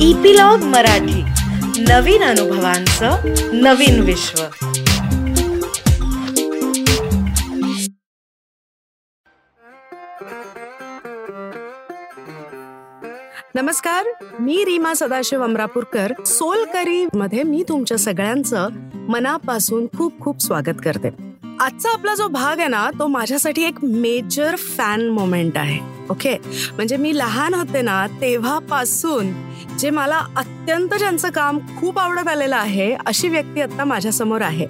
Epilogue Marathi. नवीन अनुभवांचं नवीन विश्व. नमस्कार मी रीमा सदाशिव अमरापूरकर. सोलकरी मध्ये मी तुमच्या सगळ्यांचं मनापासून खूप खूप स्वागत करते. आजचा आपला जो भाग आहे ना तो माझ्यासाठी एक मेजर फॅन मोमेंट आहे. ओके म्हणजे मी लहान होते ना तेव्हापासून जे मला अत्यंत ज्यांचं काम खूप आवडत आलेलं आहे अशी व्यक्ती आता माझ्यासमोर आहे.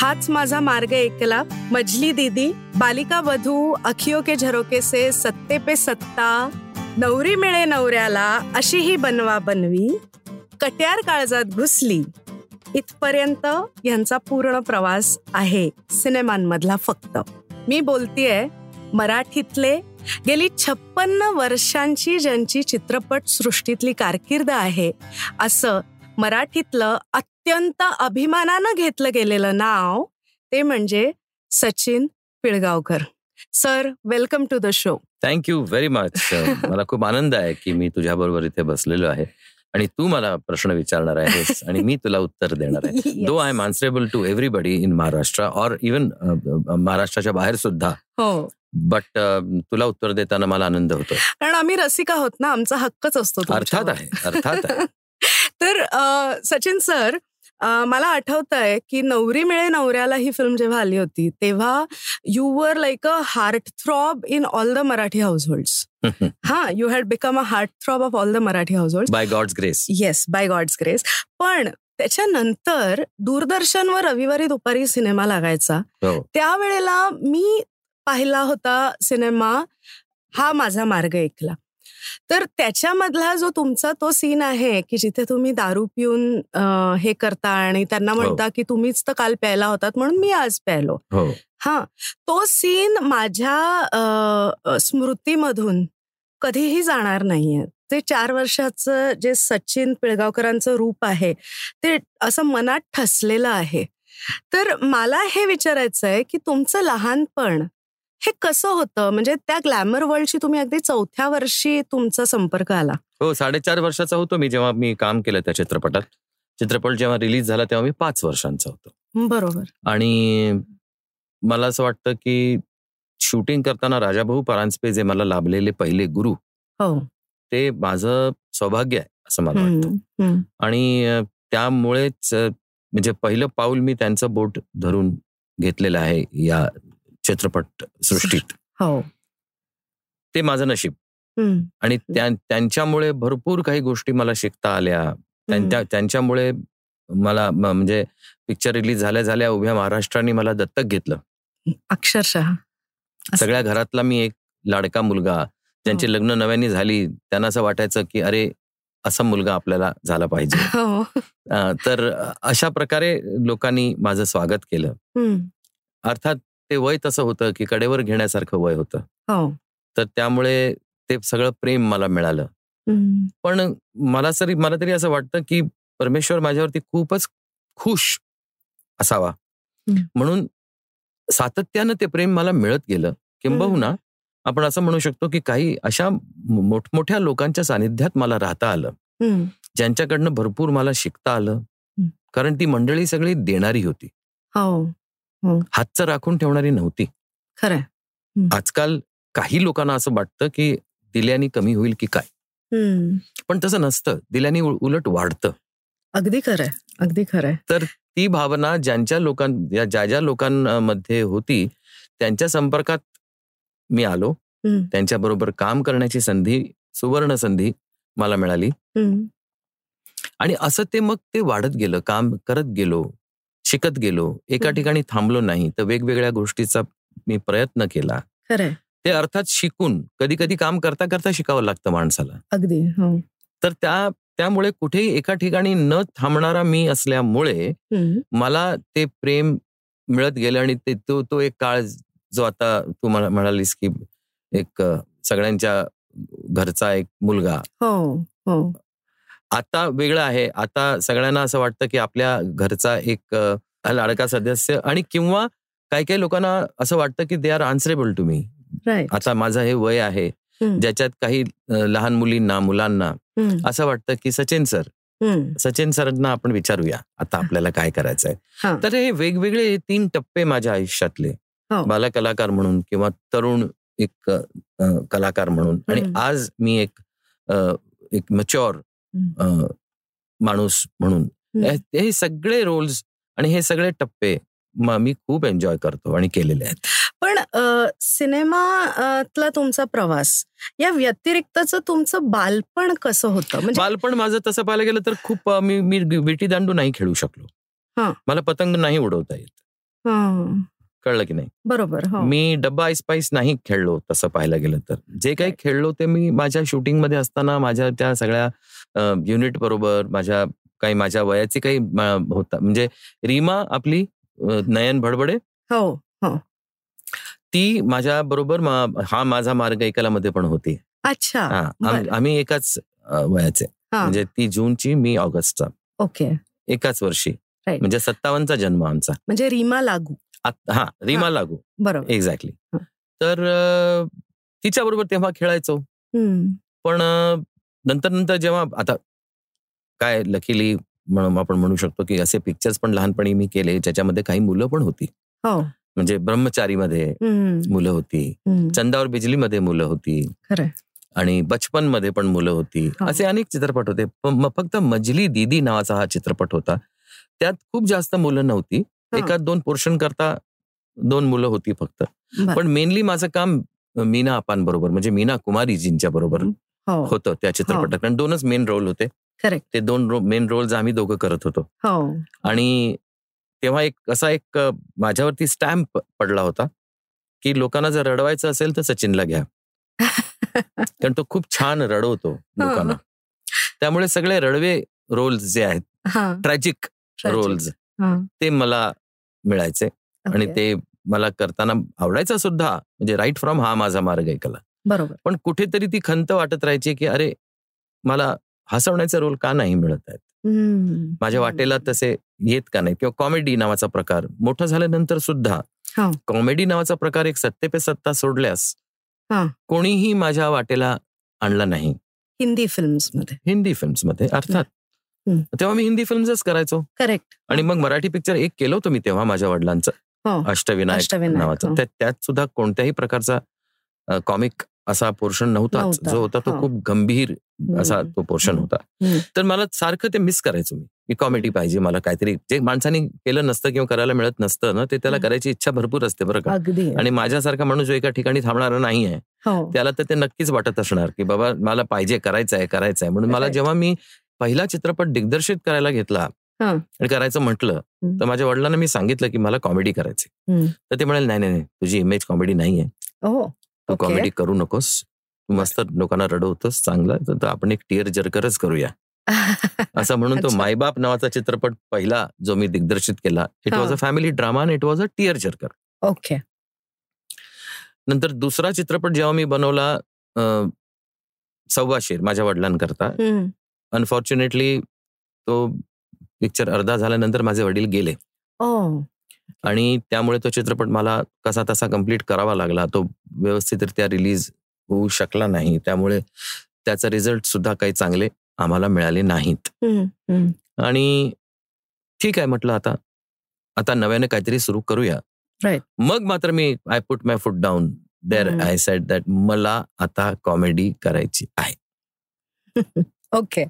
हाच माझा मार्ग एकला. मजली दीदी बालिका वधू अखियो के झरोके से सत्ते पे सत्ता नवरी मिळे नवऱ्याला अशी ही बनवा बनवी कट्यार काळजात घुसली. इथपर्यंत यांचा पूर्ण प्रवास आहे सिनेमांमधला फक्त. मी बोलतीये मराठीतले गेली छप्पन्न वर्षांची ज्यांची चित्रपट सृष्टीतली कारकीर्द आहे असं मराठीतलं अत्यंत अभिमानानं घेतलं गेलेलं नाव ते म्हणजे Sachin Pilgaonkar. Sir welcome to the show. Thank you very much मला खूप आनंद आहे की मी तुझ्या बरोबर इथे बसलेलो आहे. आणि तू मला प्रश्न विचारणार आहेस आणि मी तुला उत्तर देणार आहे. Though I am answerable to everybody in Maharashtra or even महाराष्ट्राच्या बाहेर सुद्धा. हो. बट तुला उत्तर देताना मला आनंद होतो. कारण आम्ही रसिका आहोत ना आमचा हक्कच असतो अर्थात. आहे अर्थात आहे. तर सचिन सर मला आठवत आहे की नवरी मिळे नवऱ्याला ही फिल्म जेव्हा आली होती तेव्हा you were like a heartthrob in all the Marathi household हा you had become a heartthrob of all the Marathi household by God's grace yes by God's grace पण त्याच्यानंतर दूरदर्शनवर रविवारी दुपारी सिनेमा लागायचा. हो. त्यावेळेला मी पाहिला होता सिनेमा हा माझा मार्ग ऐकला. तर त्याच्यामधला जो तुमचा तो सीन आहे की जिथे तुम्ही दारू पिऊन हे करता आणि त्यांना म्हणता की तुम्हीच तर काल प्यायला होतात म्हणून मी आज प्यायलो. हो. हा. तो सीन माझ्या स्मृतीमधून कधीही जाणार नाहीये. ते चार वर्षाचं जे सचिन पिळगावकरांचं रूप आहे ते असं मनात ठसलेलं आहे. तर मला हे विचारायचं आहे की तुमचं लहानपण हे कसं होतं? म्हणजे त्या ग्लॅमर वर्ल्डशी तुम्ही अगदी चौथ्या वर्षी तुमचा संपर्क आला. हो साडेचार वर्षाचा होतो मी जेव्हा मी काम केलं त्या चित्रपटात. चित्रपट जेव्हा रिलीज झाला तेव्हा मी पाच वर्षांचा होतो. बरोबर. आणि मला असं वाटतं की शूटिंग करताना राजाभाऊ परांजपे जे मला लाभलेले पहिले गुरु हो. ते माझं सौभाग्य आहे असं मला वाटतं. आणि त्यामुळेच म्हणजे पहिलं पाऊल मी त्यांचं बोट धरून घेतलेलं आहे या चित्रपट सृष्टीत. हो. ते माझं नशीब. आणि त्या- त्यांच्यामुळे भरपूर काही गोष्टी मला शिकता आल्या. त्यांच्या त्यांच्यामुळे मला म्हणजे पिक्चर रिलीज झाल्या झाल्या उभ्या महाराष्ट्राने मला दत्तक घेतलं. अक्षरशः. सगळ्या घरातला मी एक लाडका मुलगा. ज्यांची हो. लग्न नव्याने झाली. त्यांना असं वाटायचं की अरे असा मुलगा आपल्याला झाला पाहिजे. हो. तर अशा प्रकारे लोकांनी माझं स्वागत केलं. अर्थात ते वय तसं होतं की कडेवर घेण्यासारखं वय होतं. हो. तर त्यामुळे ते सगळं प्रेम मला मिळालं. हम्म, पण मला तरी मला तरी असं वाटतं की परमेश्वर माझ्यावरती खूपच खुश असावा. हम्म. म्हणून सातत्यानं ते प्रेम मला मिळत गेलं. किंबहुना आपण असं म्हणू शकतो की काही अशा मोठमोठ्या लोकांच्या सानिध्यात मला राहता आलं. ज्यांच्याकडनं भरपूर मला शिकता आलं. कारण ती मंडळी सगळी देणारी होती. हो. हातचं राखून ठेवणारी नव्हती. खरंय. आजकाल काही लोकांना असं वाटतं की दिल्याने कमी होईल की काय? पण तसं नसतं. दिल्याने उल- उलट वाढतं. अगदी खरंय. अगदी खरंय. ती भावना ज्यांच्या लोकां या ज्या ज्या लोकांमध्ये होती त्यांच्या संपर्कात मी आलो. हम्म. त्यांच्याबरोबर काम करण्याची संधी सुवर्ण संधी मला मिळाली. आणि असं ते मग ते वाढत गेलं काम करत गेलो. शिकत गेलो एका. ठिकाणी थांबलो नाही तर वेगवेगळ्या गोष्टीचा मी प्रयत्न केला. ते अर्थात शिकून कधी कधी काम करता करता शिकावं लागतं माणसाला. अगदी हो. तर त्या त्यामुळे कुठेही एका ठिकाणी न थांबणारा मी असल्यामुळे मला ते प्रेम मिळत गेलं आणि ते तो तो एक काळ जो आता तू मला म्हणालीस की एक सगळ्यांच्या घरचा एक मुलगा हो हो. आता वेगळं आहे. आता सगळ्यांना असं वाटतं की आपल्या घरचा एक लाडका सदस्य आणि किंवा काही काही लोकांना असं वाटतं की they are answerable to me आता माझं हे वय आहे. ज्याच्यात काही लहान मुलींना मुलांना असं वाटतं की सचिन सर सचिन सरांना आपण विचारूया आता आपल्याला काय करायचंय. तर हे वेगवेगळे तीन टप्पे माझ्या आयुष्यातले. हो. बालकलाकार म्हणून किंवा तरुण एक कलाकार म्हणून. आणि. आज मी एक एक मच्युअर. माणूस म्हणून. हे. सगळे रोल्स आणि हे सगळे टप्पे म- खूप एन्जॉय करतो आणि केलेले आहेत. पण सिनेमातला तुमचा प्रवास या व्यतिरिक्तच तुमचं बालपण कसं होतं? म्हणजे बालपण माझं तसं पाहायला गेलं तर खूप मी मी विटी दांडू नाही खेळू शकलो. हा. मला पतंग नाही उडवता येत. हं, कळलं की नाही? बरोबर हो. मी डब्बा आईस्पाईस नाही खेळलो तसं पाहायला गेलं तर. जे काही खेळलो ते मी माझ्या शूटिंगमध्ये असताना माझ्या त्या सगळ्या युनिट बरोबर माझ्या काही माझ्या वयाची काही म- होता. म्हणजे रीमा आपली नयन भडबडे हो ती माझ्या बरोबर हा माझा मार्ग एकाला मध्ये पण होती. अच्छा हा. आम्ही एकाच वयाचे. हा. म्हणजे ती जूनची मी ऑगस्टचा. ओके. एकाच वर्षी. म्हणजे सत्तावन्नचा जन्म आमचा. म्हणजे रीमा लागू. हा रीमा. लागू. बरोबर. एक्झॅक्टली. तर तिच्या बरोबर तेव्हा खेळायचो. पण नंतर नंतर जेव्हा आता काय लकीली म्हणून आपण म्हणू शकतो की असे पिक्चर्स पण लहानपणी मी केले ज्याच्यामध्ये काही मुलं पण होती. हो. म्हणजे ब्रह्मचारीमध्ये मुलं होती. चंदावर बिजलीमध्ये मुलं होती. आणि बचपनमध्ये पण मुलं होती. हो. असे अनेक चित्रपट होते. फक्त मजली दीदी नावाचा हा चित्रपट होता. त्यात खूप जास्त मुलं नव्हती. हा. एका दोन पोर्शन करता दोन मुलं होती फक्त. पण मेनली माझं काम मीना अपांबरोबर म्हणजे मीना कुमारीजींच्या बरोबर हो. होतं त्या चित्रपटात. कारण दोनच मेन रोल होते. ते दोन मेन रोल्स आम्ही दोघं करत होतो. हो. आणि तेव्हा एक असा एक माझ्यावरती स्टॅम्प पडला होता की लोकांना जर रडवायचं असेल तर सचिनला घ्या. कारण तो खूप छान रडवतो लोकांना. त्यामुळे सगळे रडवे रोल्स जे आहेत हा. ट्रॅजिक रोल्स हा. ते मला मिळायचे आणि. ते मला करताना आवडायचं सुद्धा म्हणजे राईट फ्रॉम हा माझा मार्ग आहे कला बरोबर पण कुठेतरी ती खंत वाटत राहायची की अरे मला हसवण्याचे रोल का नाही मिळत आहेत. माझ्या वाटेला तसे येत का नाही किंवा कॉमेडी नावाचा प्रकार मोठं झाल्यानंतर सुद्धा हा. कॉमेडी नावाचा प्रकार एक सत्ते पे सत्ता सोडल्यास हा. कोणीही माझ्या वाटेला आणला नाही हिंदी फिल्म्समध्ये हिंदी फिल्म्समध्ये अर्थात. तेव्हा मी हिंदी फिल्म्सच करायचो करेक्ट आणि मग मराठी पिक्चर एक केलं होतं मी तेव्हा माझ्या वडिलांचं हो. अष्टविनायक नावाचं हो. त्या- त्यात सुद्धा कोणत्याही प्रकारचा कॉमिक असा पोर्शन नव्हता, जो होता तो हो. खूप गंभीर असा. तो पोर्शन. होता. तर मला सारखं ते मिस करायचो मी की कॉमेडी पाहिजे मला काहीतरी जे माणसाने केलं नसतं किंवा करायला मिळत नसतं ना ते त्याला. करायची इच्छा भरपूर असते बरं का आणि माझ्यासारखा माणूस जो एका ठिकाणी थांबणारा नाही आहे त्याला तर ते नक्कीच वाटत असणार की बाबा मला पाहिजे करायचं आहे करायचं आहे म्हणून मला. जेव्हा मी पहिला चित्रपट दिग्दर्शित करायला घेतला. आणि करायचं म्हटलं. तर माझ्या वडिलांना मी सांगितलं की मला कॉमेडी करायची. तर ते म्हणाले नाही नाही नाही, तुझी इमेज कॉमेडी नाहीये हो तू. कॉमेडी करू नकोस तू मस्त लोकांना रडवतोस चांगलं तर- आपण एक टिअर जर्करच करूया असं म्हणून तो. मायबाप नावाचा चित्रपट पहिला जो मी दिग्दर्शित केला it. Was a family drama and it was a tearjerker okay नंतर दुसरा चित्रपट जेव्हा मी बनवला सव्वाशेर माझ्या वडिलांकरता. अनफॉर्च्युनेटली तो पिक्चर अर्धा झाल्यानंतर माझे वडील गेले. आणि त्यामुळे तो चित्रपट मला कसा तसा कंप्लीट करावा लागला तो व्यवस्थितरित्या रिलीज होऊ शकला नाही. त्यामुळे त्याचा रिझल्ट सुद्धा काही चांगले आम्हाला मिळाले नाहीत. आणि ठीक आहे म्हटलं आता. आता नव्याने काहीतरी सुरू करूया. Right. मग मात्र मी I put my foot down there hmm. I set that मला आता कॉमेडी करायची आहे. ओके.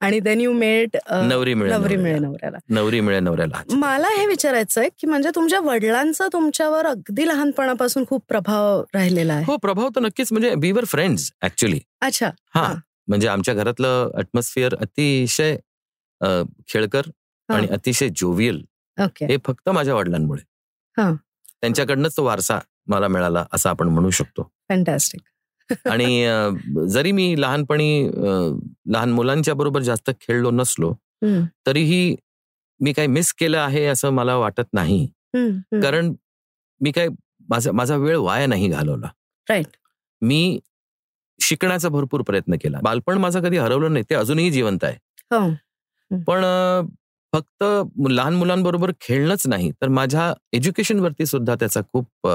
आणि then you made Navri Mile नवरी मिळे नवऱ्याला. नवरी मिळे नवऱ्याला. मला हे विचारायचं आहे की म्हणजे तुमच्या वडिलांचा तुमच्यावर अगदी लहानपणापासून खूप प्रभाव राहिलेला आहे. हो प्रभाव तर नक्कीच. म्हणजे वी वर फ्रेंड्स ऍक्च्युली अच्छा. हा. म्हणजे आमच्या घरातलं अटमॉस्फिअर अतिशय खेळकर. आणि अतिशय जोवियल हे फक्त माझ्या वडिलांमुळे. हा. त्यांच्याकडनंच तो वारसा मला मिळाला असं आपण म्हणू शकतो. फॅन्टॅस्टिक आणि जरी मी लहानपणी लहान मुलांच्या बरोबर जास्त खेळलो नसलो तरीही मी काही मिस केलं आहे असं मला वाटत नाही. कारण मी काय माझा माझा वेळ वाया नाही घालवला. Right. मी शिकण्याचा भरपूर प्रयत्न केला. बालपण माझं कधी हरवलं नाही ते अजूनही जिवंत आहे. हो. पण फक्त लहान मुलांबरोबर खेळणंच नाही तर माझ्या एज्युकेशन वरती सुद्धा त्याचा खूप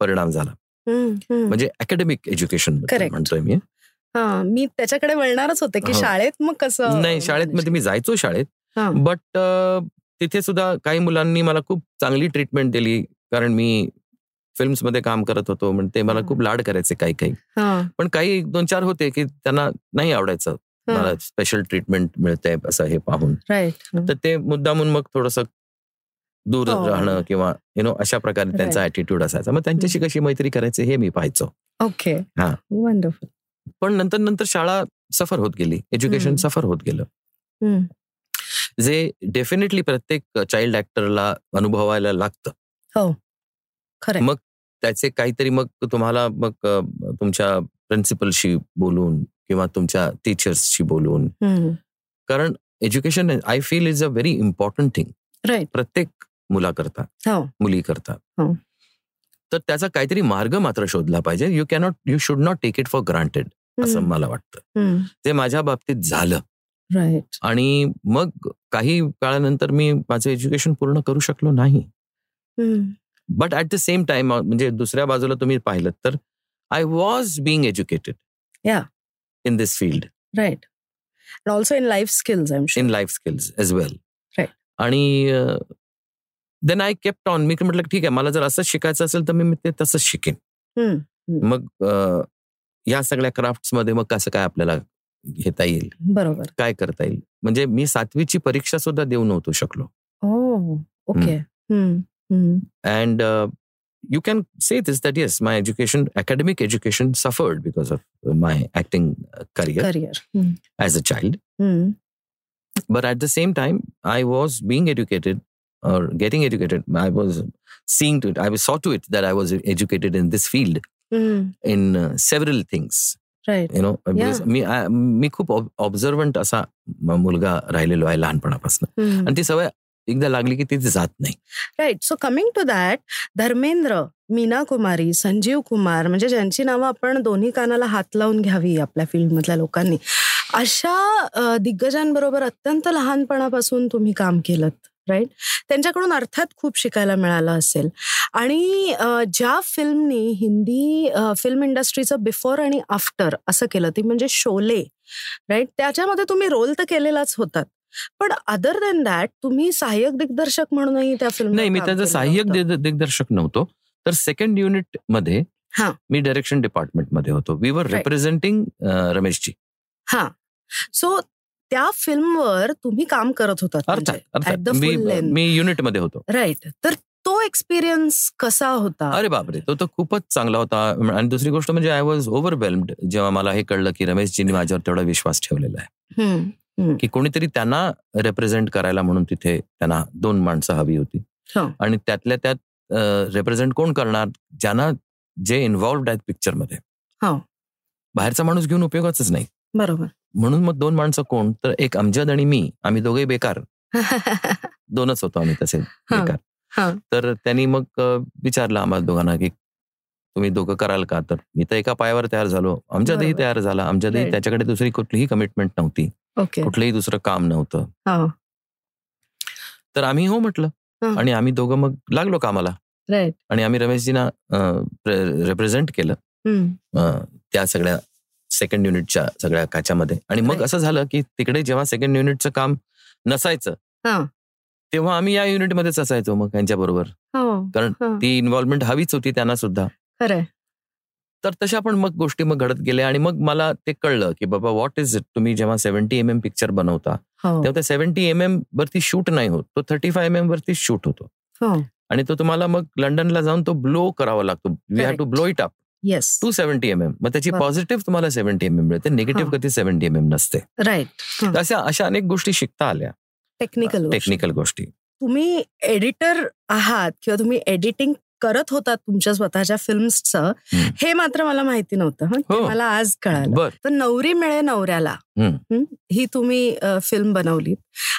परिणाम झाला. म्हणजे अकॅडमिक एज्युकेशन. म्हणतोय मी हा मी त्याच्याकडे वळणारच होते की. शाळेत मग कसं नाही शाळेत मध्ये मी जायचो शाळेत. बट तिथे सुद्धा काही मुलांनी मला खूप चांगली ट्रीटमेंट दिली कारण मी फिल्म्समध्ये काम करत होतो म्हणजे ते मला. खूप लाड करायचे काही काही पण काही दोन चार होते की त्यांना नाही आवडायचं. मला स्पेशल ट्रीटमेंट मिळतंय असं हे पाहून तर ते मुद्दामून मग थोडस दूर हो. राहणं किंवा यु नो अशा प्रकारे त्यांचा ऍटिट्यूड असायचा मग त्यांच्याशी कशी मैत्री करायची हे मी पाहायचो ओके हा. वंडरफुल पण नंतर नंतर शाळा सफर होत गेली एज्युकेशन. सफर होत गेलं. जे डेफिनेटली प्रत्येक चाइल्ड ऍक्टरला अनुभवायला लागतं खरंय मग त्याचे काहीतरी मग तुम्हाला मग तुमच्या प्रिन्सिपलशी बोलून किंवा तुमच्या टीचर्सशी बोलून. कारण education I feel is a very important thing. प्रत्येक मुलाकरता हो. मुली करता हो. तर त्याचा काहीतरी मार्ग मात्र शोधला पाहिजे. You cannot you should not take it for granted असं मला वाटतं. ते माझ्या बाबतीत झालं. राईट आणि मग काही काळानंतर मी माझं एज्युकेशन पूर्ण करू शकलो नाही. But at the same time म्हणजे दुसऱ्या बाजूला तुम्ही पाहिलं तर I was being educated Yeah. In this field right also in life skills in life skills as well. आणि देन आय केप्ट ऑन मी म्हटलं ठीक आहे मला जर असं शिकायचं असेल तर मी ते तसंच शिकेन. मग या सगळ्या क्राफ्टमध्ये मग कसं काय आपल्याला घेता येईल? बरोबर. काय करता येईल? म्हणजे मी सातवीची परीक्षा सुद्धा देऊ नव्हतो शकलो. Okay. And you can say this that yes my education academic education suffered because of my acting career career as a child but at the same time I was being educated or getting educated i was seeing to it i was saw to it that i was educated in this field in uh, several things. Right you know because Yeah. मी मी खूप observant असा मुलगा राहिलेलो आहे लहानपणापासून. आणि ती सवय एकदा लागली की ती जात नाही. Right so coming to that Dharmendra Meena Kumari Sanjeev Kumar म्हणजे ज्यांची नावं आपण दोन्ही कानाला हात लावून घ्यावी आपल्या फील्डमधल्या लोकांनी. अशा दिग्गजांबरोबर अत्यंत लहानपणापासून तुम्ही काम केलं राईट त्यांच्याकडून अर्थात खूप शिकायला मिळालं असेल. आणि ज्या फिल्मनी हिंदी फिल्म इंडस्ट्रीचं बिफोर आणि आफ्टर असं केलं ती म्हणजे शोले राईट त्याच्यामध्ये तुम्ही रोल तर केलेलाच होतात. पण अदर दॅन दॅट तुम्ही सहाय्यक दिग्दर्शक म्हणूनही त्या फिल्म नाही मी त्याचं सहाय्यक दिग- दिग्दर्शक नव्हतो. तर सेकंड युनिटमध्ये हा. मी डायरेक्शन डिपार्टमेंटमध्ये होतो. We were. रिप्रेझेंटिंग रमेशजी. हा. सो त्या फिल्मवर तुम्ही काम करत अर्थात the मी युनिटमध्ये होतो. राईट तर तो एक्सपिरियन्स कसा होता? अरे बापरे तो तर खूपच चांगला होता. आणि दुसरी गोष्ट म्हणजे आय वॉज ओव्हरवेल्म्ड जेव्हा मला हे कळलं की रमेशजींनी माझ्यावर तेवढा विश्वास ठेवलेला आहे. की कोणीतरी त्यांना रिप्रेझेंट करायला म्हणून तिथे त्यांना दोन माणसं हवी होती. आणि त्यातल्या त्यात रिप्रेझेंट कोण करणार? ज्यांना जे इन्व्हॉल्ड आहेत पिक्चरमध्ये. बाहेरचा माणूस घेऊन उपयोगाच नाही. बरोबर. म्हणून मग दोन माणसं कोण? तर एक अमजद आणि मी. आम्ही दोघे बेकार. दोनच होतो आम्ही तसे. बेकार. तर त्यांनी मग विचारलं आम्हाला दोघांना की तुम्ही दोघं कराल का? तर मी तर एका पायावर तयार झालो. अमजदही बरोबर. तयार झाला. Right. त्याच्याकडे दुसरी कुठलीही कमिटमेंट नव्हती. ओके. कुठलंही दुसरं काम नव्हतं. हा. तर आम्ही हो म्हटलं. आणि आम्ही दोघं मग लागलो कामाला. आणि आम्ही रमेशजींना रिप्रेझेंट केलं. त्या सगळ्या सेकंड युनिटच्या सगळ्या काच्यामध्ये. आणि मग. असं झालं की तिकडे जेव्हा सेकंड युनिटचं काम नसायचं हा. तेव्हा आम्ही या युनिटमध्येच असायचो मग त्यांच्या बरोबर. हो कारण हा. ती इन्व्हॉल्वमेंट हवीच होती त्यांना सुद्धा. तर तशा पण मग गोष्टी मग घडत गेल्या आणि मग मला ते कळलं की बाबा व्हॉट इज इट तुम्ही जेव्हा सेव्हन्टी एम एम पिक्चर बनवता हो. तेव्हा त्या सेव्हन्टी एम एम वरती शूट नाही होत. तो थर्टी फाय एम एम वरती शूट होतो. आणि तो तुम्हाला मग लंडनला जाऊन तो ब्लो करावा लागतो. We have to. Blow it up yes to seventy M M मग त्याची. पॉझिटिव्ह तुम्हाला सेव्हन्टी एम एम मिळते. निगेटिव्ह. कधी सेव्हन्टी एम एम नसते. राईट अशा अशा अनेक गोष्टी शिकता आल्या. टेक्निकल टेक्निकल गोष्टी. तुम्ही एडिटर आहात किंवा तुम्ही एडिटिंग करत होतात तुमच्या स्वतःच्या फिल्म्सचं. हे मात्र मला माहिती नव्हतं हं. मला आज कळालं तर नवरी मिळे नवऱ्याला. हं? तुम्ही फिल्म बनवलीत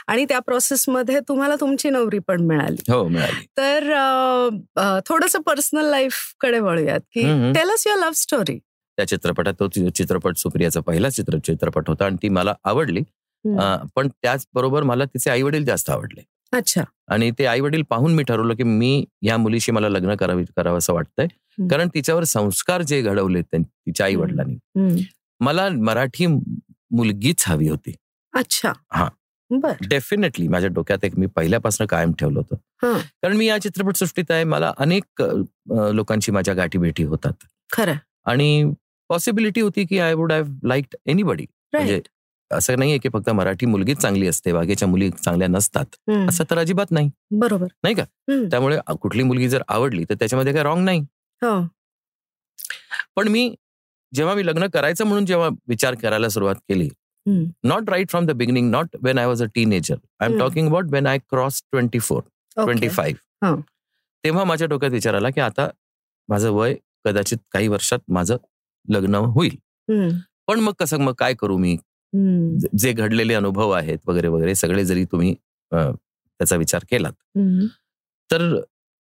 आणि त्या प्रोसेसमध्ये तुम्हाला तुमची नवरी पण मिळाली हो तर थोडस पर्सनल लाईफकडे वळूयात की. टेलस युअर लव्ह स्टोरी त्या चित्रपटात तो चित्रपट सुप्रियाचा पहिला चित्र चित्रपट होता आणि ती मला आवडली पण त्याचबरोबर मला तिचे आई वडील जास्त आवडले अच्छा. आणि ते आई वडील पाहून मी ठरवलं की मी या मुलीशी मला लग्न करावी करावं असं वाटतंय. कारण तिच्यावर संस्कार जे घडवले तिच्या आई वडिलांनी. मला मराठी मुलगीच हवी होती. अच्छा. हा. डेफिनेटली माझ्या डोक्यात एक मी पहिल्यापासून कायम ठेवलं होतं. कारण मी या चित्रपटसृष्टीत आहे मला अनेक लोकांची माझ्या गाठी भेटी होतात. खरं. आणि पॉसिबिलिटी होती की I would have like anybody म्हणजे असं नाहीये की फक्त मराठी मुलगीच चांगली असते बाकीच्या मुली चांगल्या नसतात असं तर अजिबात नाही बरोबर नाही का? त्यामुळे कुठली मुलगी जर आवडली तर त्याच्यामध्ये काय रॉंग नाही हो पण मी जेव्हा मी लग्न करायचं म्हणून जेव्हा विचार करायला सुरुवात केली. Not right from the beginning not when I was a teenager I am. Talking about when I cross twenty four twenty. Five. तेव्हा माझ्या डोक्यात विचार आला की आता माझं वय कदाचित काही वर्षात माझं लग्न होईल. पण मग कसं मग काय करू मी जे घडलेले अनुभव आहेत वगैरे वगैरे सगळे जरी तुम्ही त्याचा विचार केलात. तर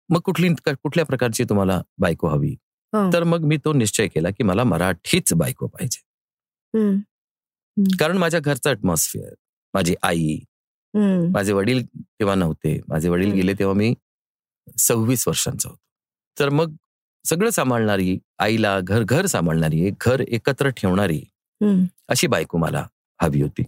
मग कुठली कुठल्या प्रकारची तुम्हाला बायको हवी हो. तर मग मी तो निश्चय केला की मला मराठीच बायको पाहिजे. कारण माझ्या घरचं ऍटमॉस्फिअर माझी आई. माझे वडील तेव्हा नव्हते माझे वडील. गेले तेव्हा मी सव्वीस वर्षांचा होतो तर मग सगळं सांभाळणारी आईला घर घर सांभाळणारी घर एकत्र ठेवणारी. अशी बायको मला हवी होती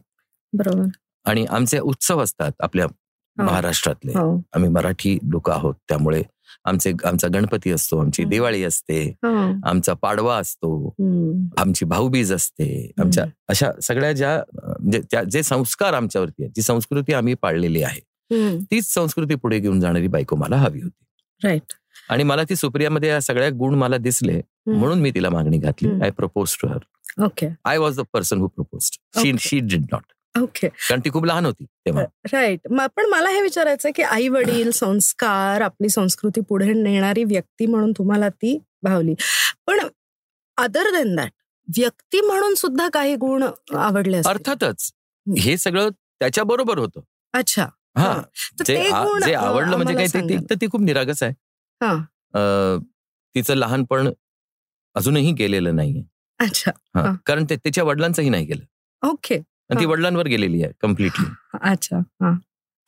बरोबर आणि आमचे उत्सव असतात आपल्या हो. महाराष्ट्रातले हो आम्ही मराठी लोक आहोत त्यामुळे आमचे आमचा गणपती असतो आमची हम्म. दिवाळी असते हो आमचा पाडवा असतो. आमची भाऊबीज असते आमच्या अशा सगळ्या ज्या म्हणजे जे संस्कार आमच्यावरती आहेत जी संस्कृती आम्ही पाळलेली आहे. तीच संस्कृती पुढे घेऊन जाणारी बायको मला हवी होती राईट आणि मला ती सुप्रियामध्ये या सगळ्या गुण मला दिसले. म्हणून मी तिला मागणी घातली. I propose to her okay I was the person who propose she. She did not okay कारण ती खूप लहान होती तेव्हा. राईट पण मला हे विचारायचं की आई वडील संस्कार आपली संस्कृती पुढे नेणारी व्यक्ती म्हणून तुम्हाला ती भावली. पण अदर देन दॅट व्यक्ती म्हणून सुद्धा काही गुण आवडले. अर्थातच. हे सगळं त्याच्या बरोबर होतं. अच्छा. हा. जे ते आवडलं म्हणजे काय ते- ते सांगाल. तर ती खूप निरागस आहे. हा. तिचं लहानपण अजूनही गेलेलं नाहीये. अच्छा. कारण ते तिच्या वडिलांचंही नाही गेलं. ओके. आणि ती. वडिलांवर गेलेली आहे कम्प्लिटली अच्छा. हा.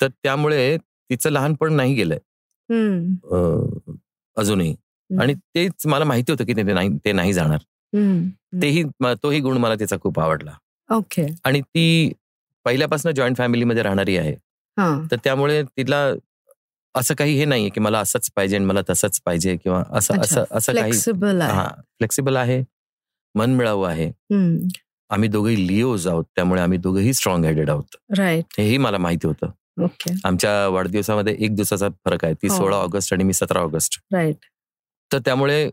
तर त्यामुळे तिचं लहानपण नाही गेलंय. अजूनही. आणि तेच मला माहिती होतं की ते नाही ते नाही जाणार. तेही तोही गुण मला तिचा खूप आवडला. ओके. आणि ती पहिल्यापासून जॉईंट फॅमिलीमध्ये राहणारी आहे. तर त्यामुळे तिला असं काही हे नाहीये की मला असंच पाहिजे आणि मला तसंच पाहिजे किंवा असं. असं असं काही फ्लेक्सिबल आहे. आहे मन मिळावं आहे. आम्ही दोघेही लिओज आहोत त्यामुळे आम्ही दोघेही स्ट्रॉंग हेडेड आहोत. राईट हेही मला माहिती होतं. ओके आमच्या वाढदिवसामध्ये एक दिवसाचा फरक आहे ती हो. सोळा ऑगस्ट आणि मी सतरा ऑगस्ट. राईट तर त्यामुळे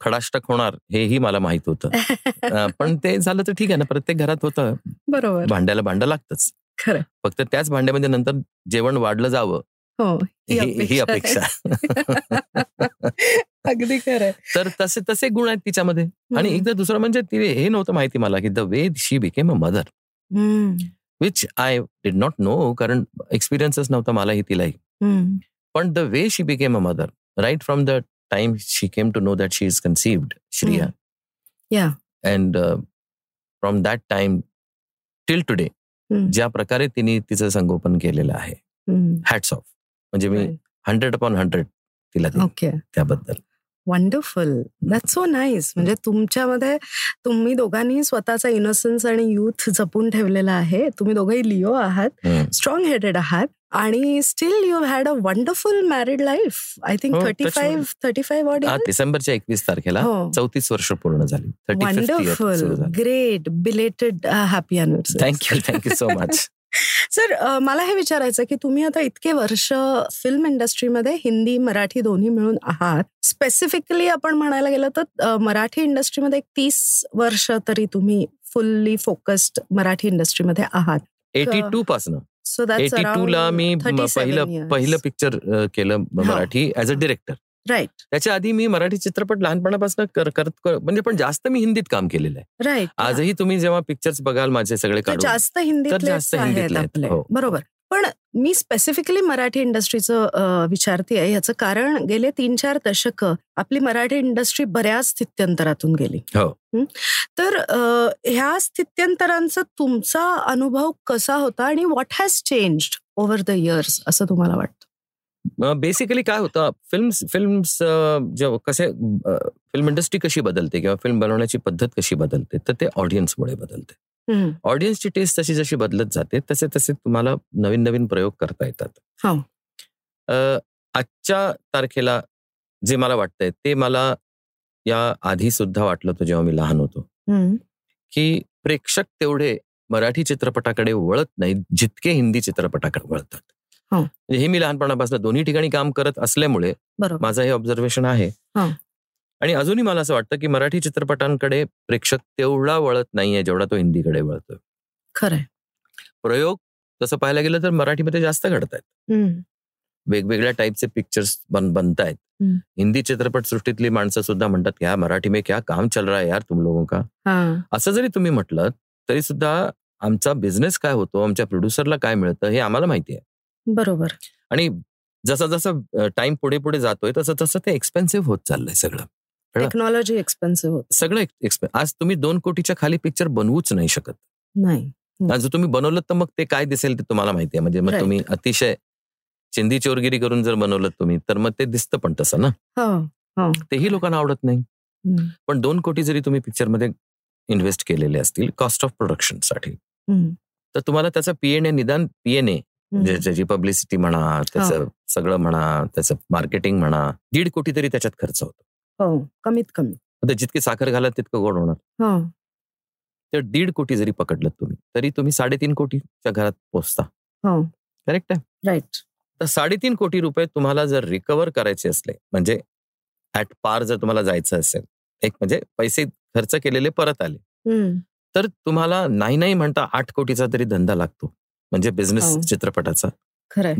खडाष्टक होणार हेही मला माहीत होतं. पण ते झालं तर ठीक आहे ना प्रत्येक घरात होतं. बरोबर. भांड्याला भांडं लागतंच. खरं. फक्त त्याच भांड्यामध्ये नंतर जेवण वाढलं जावं हो ही अपेक्षा. अगदी खरं तर तसे तसे गुण आहेत तिच्यामध्ये आणि. एकदा दुसरं म्हणजे ती हे नव्हतं माहिती मला की the way she became a mother. Which I did not know कारण एक्सपिरियन्सच नव्हता मलाही तिलाही. पण the way she became a mother right from the time she came to know that she is conceived Shriya. And from that time till today. ज्या प्रकारे तिने तिचं संगोपन केलेलं आहे. हॅट्स ऑफ म्हणजे मी. हंड्रेड अपॉन हंड्रेड तिला त्याबद्दल वंडरफुल दॅट सो नाईस म्हणजे तुमच्यामध्ये तुम्ही दोघांनी स्वतःचा इनोसन्स आणि युथ जपून ठेवलेला आहे. तुम्ही दोघंही लिओ आहात. स्ट्रॉंग हेडेड आहात. आणि still you had a wonderful married life I think thirty five thirty five डिसेंबरच्या एकवीस तारखेला हो. चौतीस वर्ष पूर्ण झाली. Wonderful great belated happy anniversary thank you thank you so much sir मला हे विचारायचं की तुम्ही आता इतके वर्ष फिल्म इंडस्ट्रीमध्ये हिंदी मराठी दोन्ही मिळून आहात. स्पेसिफिकली आपण म्हणायला गेलं तर मराठी इंडस्ट्रीमध्ये एक तीस वर्ष तरी तुम्ही फुल्ली फोकस्ड मराठी इंडस्ट्रीमध्ये आहात. एटी टू पासन. सो एटी टू ला मी म- पहिलं पहिलं पिक्चर केलं Marathi as a director right त्याच्या आधी मी मराठी चित्रपट लहानपणापासून कर- करत कर- म्हणजे पण जास्त मी हिंदीत काम केलेलं आहे. राईट आजही तुम्ही जेव्हा पिक्चर्स बघाल माझे सगळे जास्त हिंदीतलेच जास्त हो. बरोबर. पण मी स्पेसिफिकली मराठी इंडस्ट्रीचं विचारते आहे. याचं कारण गेले तीन चार दशक आपली मराठी इंडस्ट्री बऱ्याच स्थित्यंतरातून गेली. हो. तर ह्या स्थित्यंतरांचा तुमचा अनुभव कसा होता आणि what has changed over the years असं तुम्हाला वाटतं? बेसिकली काय होतं फिल्म फिल्म्स जेव्हा कसे फिल्म इंडस्ट्री कशी बदलते किंवा फिल्म बनवण्याची पद्धत कशी बदलते तर ते ऑडियन्समुळे बदलते. ऑडियन्सची टेस्ट तशी जशी बदलत जाते तसे तसे तुम्हाला नवीन नवीन प्रयोग करता येतात हो. आजच्या तारखेला जे मला वाटतंय ते मला या आधी सुद्धा वाटलं होतं जेव्हा मी लहान होतो. की प्रेक्षक तेवढे मराठी चित्रपटाकडे वळत नाहीत जितके हिंदी चित्रपटाकडे वळतात. म्हणजे हे मी लहानपणापासून दोन्ही ठिकाणी काम करत असल्यामुळे माझं हे ऑब्झर्वेशन आहे. हा. आणि अजूनही मला असं वाटतं की मराठी चित्रपटांकडे प्रेक्षक तेवढा वळत नाहीये जेवढा तो हिंदीकडे वळतोय. खरंय. प्रयोग तसं पाहायला गेलं तर मराठीमध्ये जास्त घडत आहेत. वेगवेगळ्या टाईपचे पिक्चर्स बन बनतायत. हिंदी चित्रपट सृष्टीतली माणसं सुद्धा म्हणतात की "या मराठी में क्या काम चल रहा है यार तुम लोगों का? हा. असं जरी तुम्ही म्हटलं तरी सुद्धा आमचा बिझनेस काय होतो आमच्या प्रोड्युसरला काय मिळतं हे आम्हाला माहिती आहे. बरोबर आणि जसं जसं टाइम पुढे पुढे जातोय तसं तसं ते एक्सपेन्सिव्ह होत चाललंय सगळं? टेक्नॉलॉजी एक्सपेन्सिव्ह सगळं आज तुम्ही दोन कोटीच्या खाली पिक्चर बनवूच नाही शकत नाही आज जर तुम्ही बनवलं तर मग ते काय दिसेल ते तुम्हाला माहिती आहे म्हणजे मग. तुम्ही अतिशय चिंदी चोरगिरी करून जर बनवलं तुम्ही तर मग ते दिसतं पण तसं ना हो तेही लोकांना आवडत नाही. पण दोन कोटी जरी तुम्ही पिक्चरमध्ये इन्व्हेस्ट केलेले असतील कॉस्ट ऑफ प्रोडक्शनसाठी हम्म. तर तुम्हाला त्याचा पीएनए निदान पीएनए. ज्याची पब्लिसिटी म्हणा त्याचं सगळं म्हणा त्याचं मार्केटिंग म्हणा दीड कोटी तरी त्याच्यात खर्च होतो. हो कमीत कमी. जितकी साखर घाला तितकं गोड होणार. हो. तर दीड कोटी जरी पकडलं तुम्ही तरी तुम्ही साडेतीन कोटीच्या घरात पोहोचता हो. करेक्ट आहे? राईट तर साडेतीन कोटी रुपये तुम्हाला जर रिकवर करायचे असले म्हणजे ऍट पार जर तुम्हाला जायचं असेल एक म्हणजे पैसे खर्च केलेले परत आले. तर तुम्हाला नाही नाही म्हणता आठ कोटीचा तरी धंदा लागतो. म्हणजे बिझनेस. चित्रपटाचा.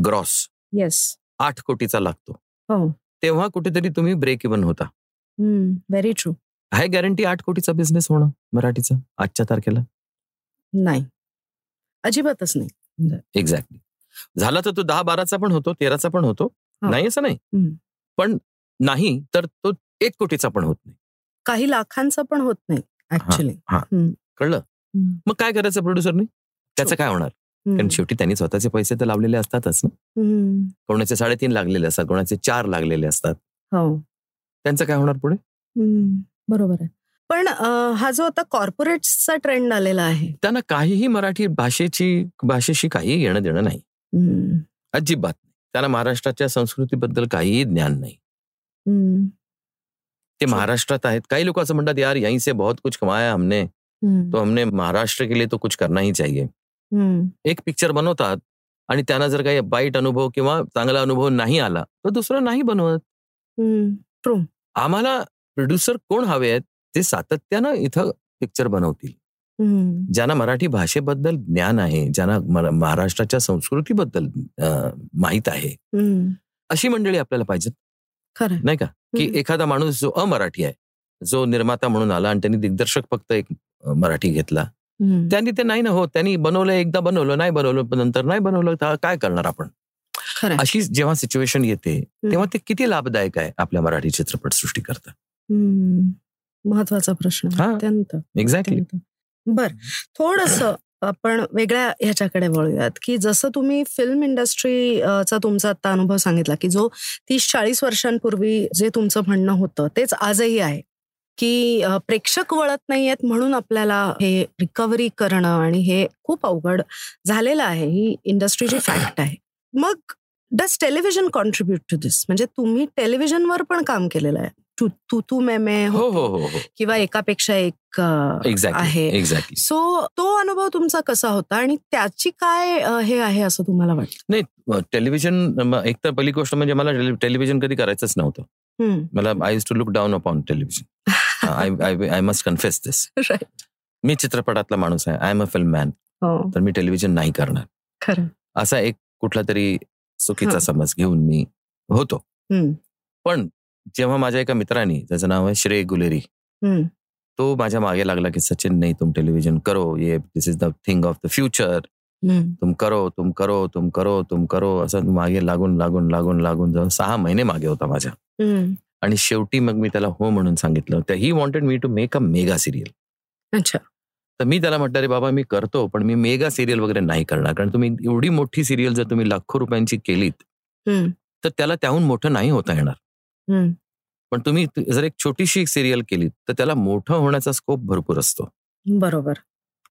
ग्रॉस येस आठ कोटीचा लागतो. हो. तेव्हा कुठेतरी तुम्ही ब्रेक इव्हन होता. व्हेरी ट्रू आहे गॅरंटी आठ कोटीचा बिझनेस होणं मराठीचा आजच्या तारखेला? नाही. अजिबातच नाही. एक्झॅक्टली झाला तर तो दहा बाराचा पण होतो तेराचा पण होतो. हो. नाही असं नाही. पण नाही तर तो एक कोटीचा पण होत नाही. काही लाखांचं पण होत नाही ऍक्च्युली कळलं? मग काय करायचं प्रोड्युसरनी त्याचं काय होणार? कारण शेवटी त्यांनी स्वतःचे पैसे तर लावलेले असतातच ना. कोणाचे साडेतीन लागलेले असतात कोणाचे चार लागलेले असतात. हो. त्यांचं काय होणार पुढे. बरोबर आहे. पण हा जो आता कॉर्पोरेट्सचा ट्रेंड आलेला आहे. त्यांना काहीही मराठी भाषेची भाषेशी काही घेणं देणं नाही. अजिबात त्यांना महाराष्ट्राच्या संस्कृतीबद्दल काहीही ज्ञान नाही. ते महाराष्ट्रात आहेत. काही लोक असं म्हणतात यार यहीं से बहुत कुछ कमाया हमने. तो हमने महाराष्ट्र के लिए तो कुछ करना ही चाहिए. एक पिक्चर बनवतात आणि त्यांना जर काही वाईट अनुभव किंवा चांगला अनुभव नाही आला तर दुसरं नाही बनवत. आम्हाला प्रोड्युसर कोण हवे आहेत ते सातत्यानं इथं पिक्चर बनवतील. ज्यांना मराठी भाषेबद्दल ज्ञान आहे ज्यांना महाराष्ट्राच्या संस्कृतीबद्दल माहीत आहे. अशी मंडळी आपल्याला पाहिजेत खरंय नाही का की. एखादा माणूस जो अमराठी आहे जो निर्माता म्हणून आला आणि त्यांनी दिग्दर्शक फक्त एक मराठी घेतला. त्यांनी ते नाही ना हो त्यांनी बनवलं एकदा बनवलं नाही बनवलं नंतर नाही बनवलं तर काय करणार आपण? अशी जेव्हा सिच्युएशन येते तेव्हा ते किती लाभदायक आहे आपल्या मराठी चित्रपट सृष्टी करता. महत्त्वाचा प्रश्न. अत्यंत. एक्झॅक्टली. बर. थोडस आपण वेगळ्या ह्याच्याकडे वळूयात की जसं तुम्ही फिल्म इंडस्ट्री अ, चा तुमचा आता अनुभव सांगितला की जो तीस चाळीस वर्षांपूर्वी जे तुमचं म्हणणं होतं तेच आजही आहे. की प्रेक्षक वळत नाहीयेत म्हणून आपल्याला हे रिकव्हरी करणं आणि हे खूप अवघड झालेलं आहे. ही इंडस्ट्रीची फॅक्ट आहे. मग does television contribute to this म्हणजे तुम्ही टेलिव्हिजनवर पण काम केलेलं आहे. तू तू तू मे मे हो हो हो हो. किंवा एकापेक्षा एक आहे. एक्झॅक्टली सो तो अनुभव तुमचा कसा होता आणि त्याची काय हे आहे असं तुम्हाला वाटतं? नाही टेलिव्हिजन एक तर पहिली गोष्ट म्हणजे मला टेलिव्हिजन कधी करायचंच नव्हतं. मला I to look down upon television I I must confess this. मी चित्रपटातला माणूस आहे I am a film man तर मी टेलिव्हिजन नाही करणार असा एक कुठला तरी चुकीचा. समज घेऊन मी होतो. पण जेव्हा माझ्या एका मित्राने त्याचं नाव आहे श्रेय गुलेरी. तो माझ्या मागे लागला की सचिन नाही तुम टेलिव्हिजन करो ये this is the thing of the future. तुम करो तुम करो तुम करो तुम करो असं मागे लागून लागून लागून लागून जाऊन सहा महिने मागे होता माझ्या. आणि शेवटी मग मी त्याला हो म्हणून सांगितलं. तर he wanted me to make a mega serial अच्छा. तर मी त्याला म्हटलं रे बाबा मी करतो पण मी मेगा सिरियल वगैरे नाही करणार. कारण तुम्ही एवढी मोठी सिरियल जर तुम्ही लाखो रुपयांची केलीत. तर त्याला त्याहून मोठं नाही होता येणार. पण तुम्ही जर एक छोटीशी सिरियल केली तर त्याला मोठं होण्याचा स्कोप भरपूर असतो. बरोबर.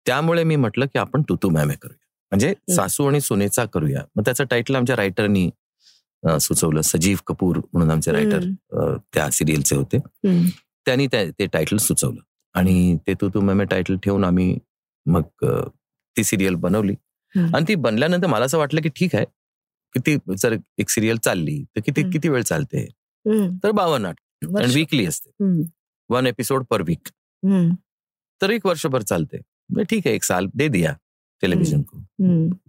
त्यामुळे मी म्हटलं की आपण तुतू मॅमे करूया. म्हणजे सासू आणि सुनेचा करूया. मग त्याचं टायटल आमच्या रायटरनी सुचवलं सजीव कपूर म्हणून आमचे रायटर. त्या सिरियलचे होते. त्यांनी त्या- ते टायटल सुचवलं आणि ते तू तू मॅमे टायटल ठेवून आम्ही मग ती सिरियल बनवली. आणि ती बनल्यानंतर मला असं वाटलं की ठीक आहे किती जर एक सिरियल चालली तर किती. किती वेळ चालते. तर बावन्न आठ. वीकली असते. One episode per week. तर एक वर्षभर चालते म्हणजे ठीक है एक साल दे दिया टेलीविजन को.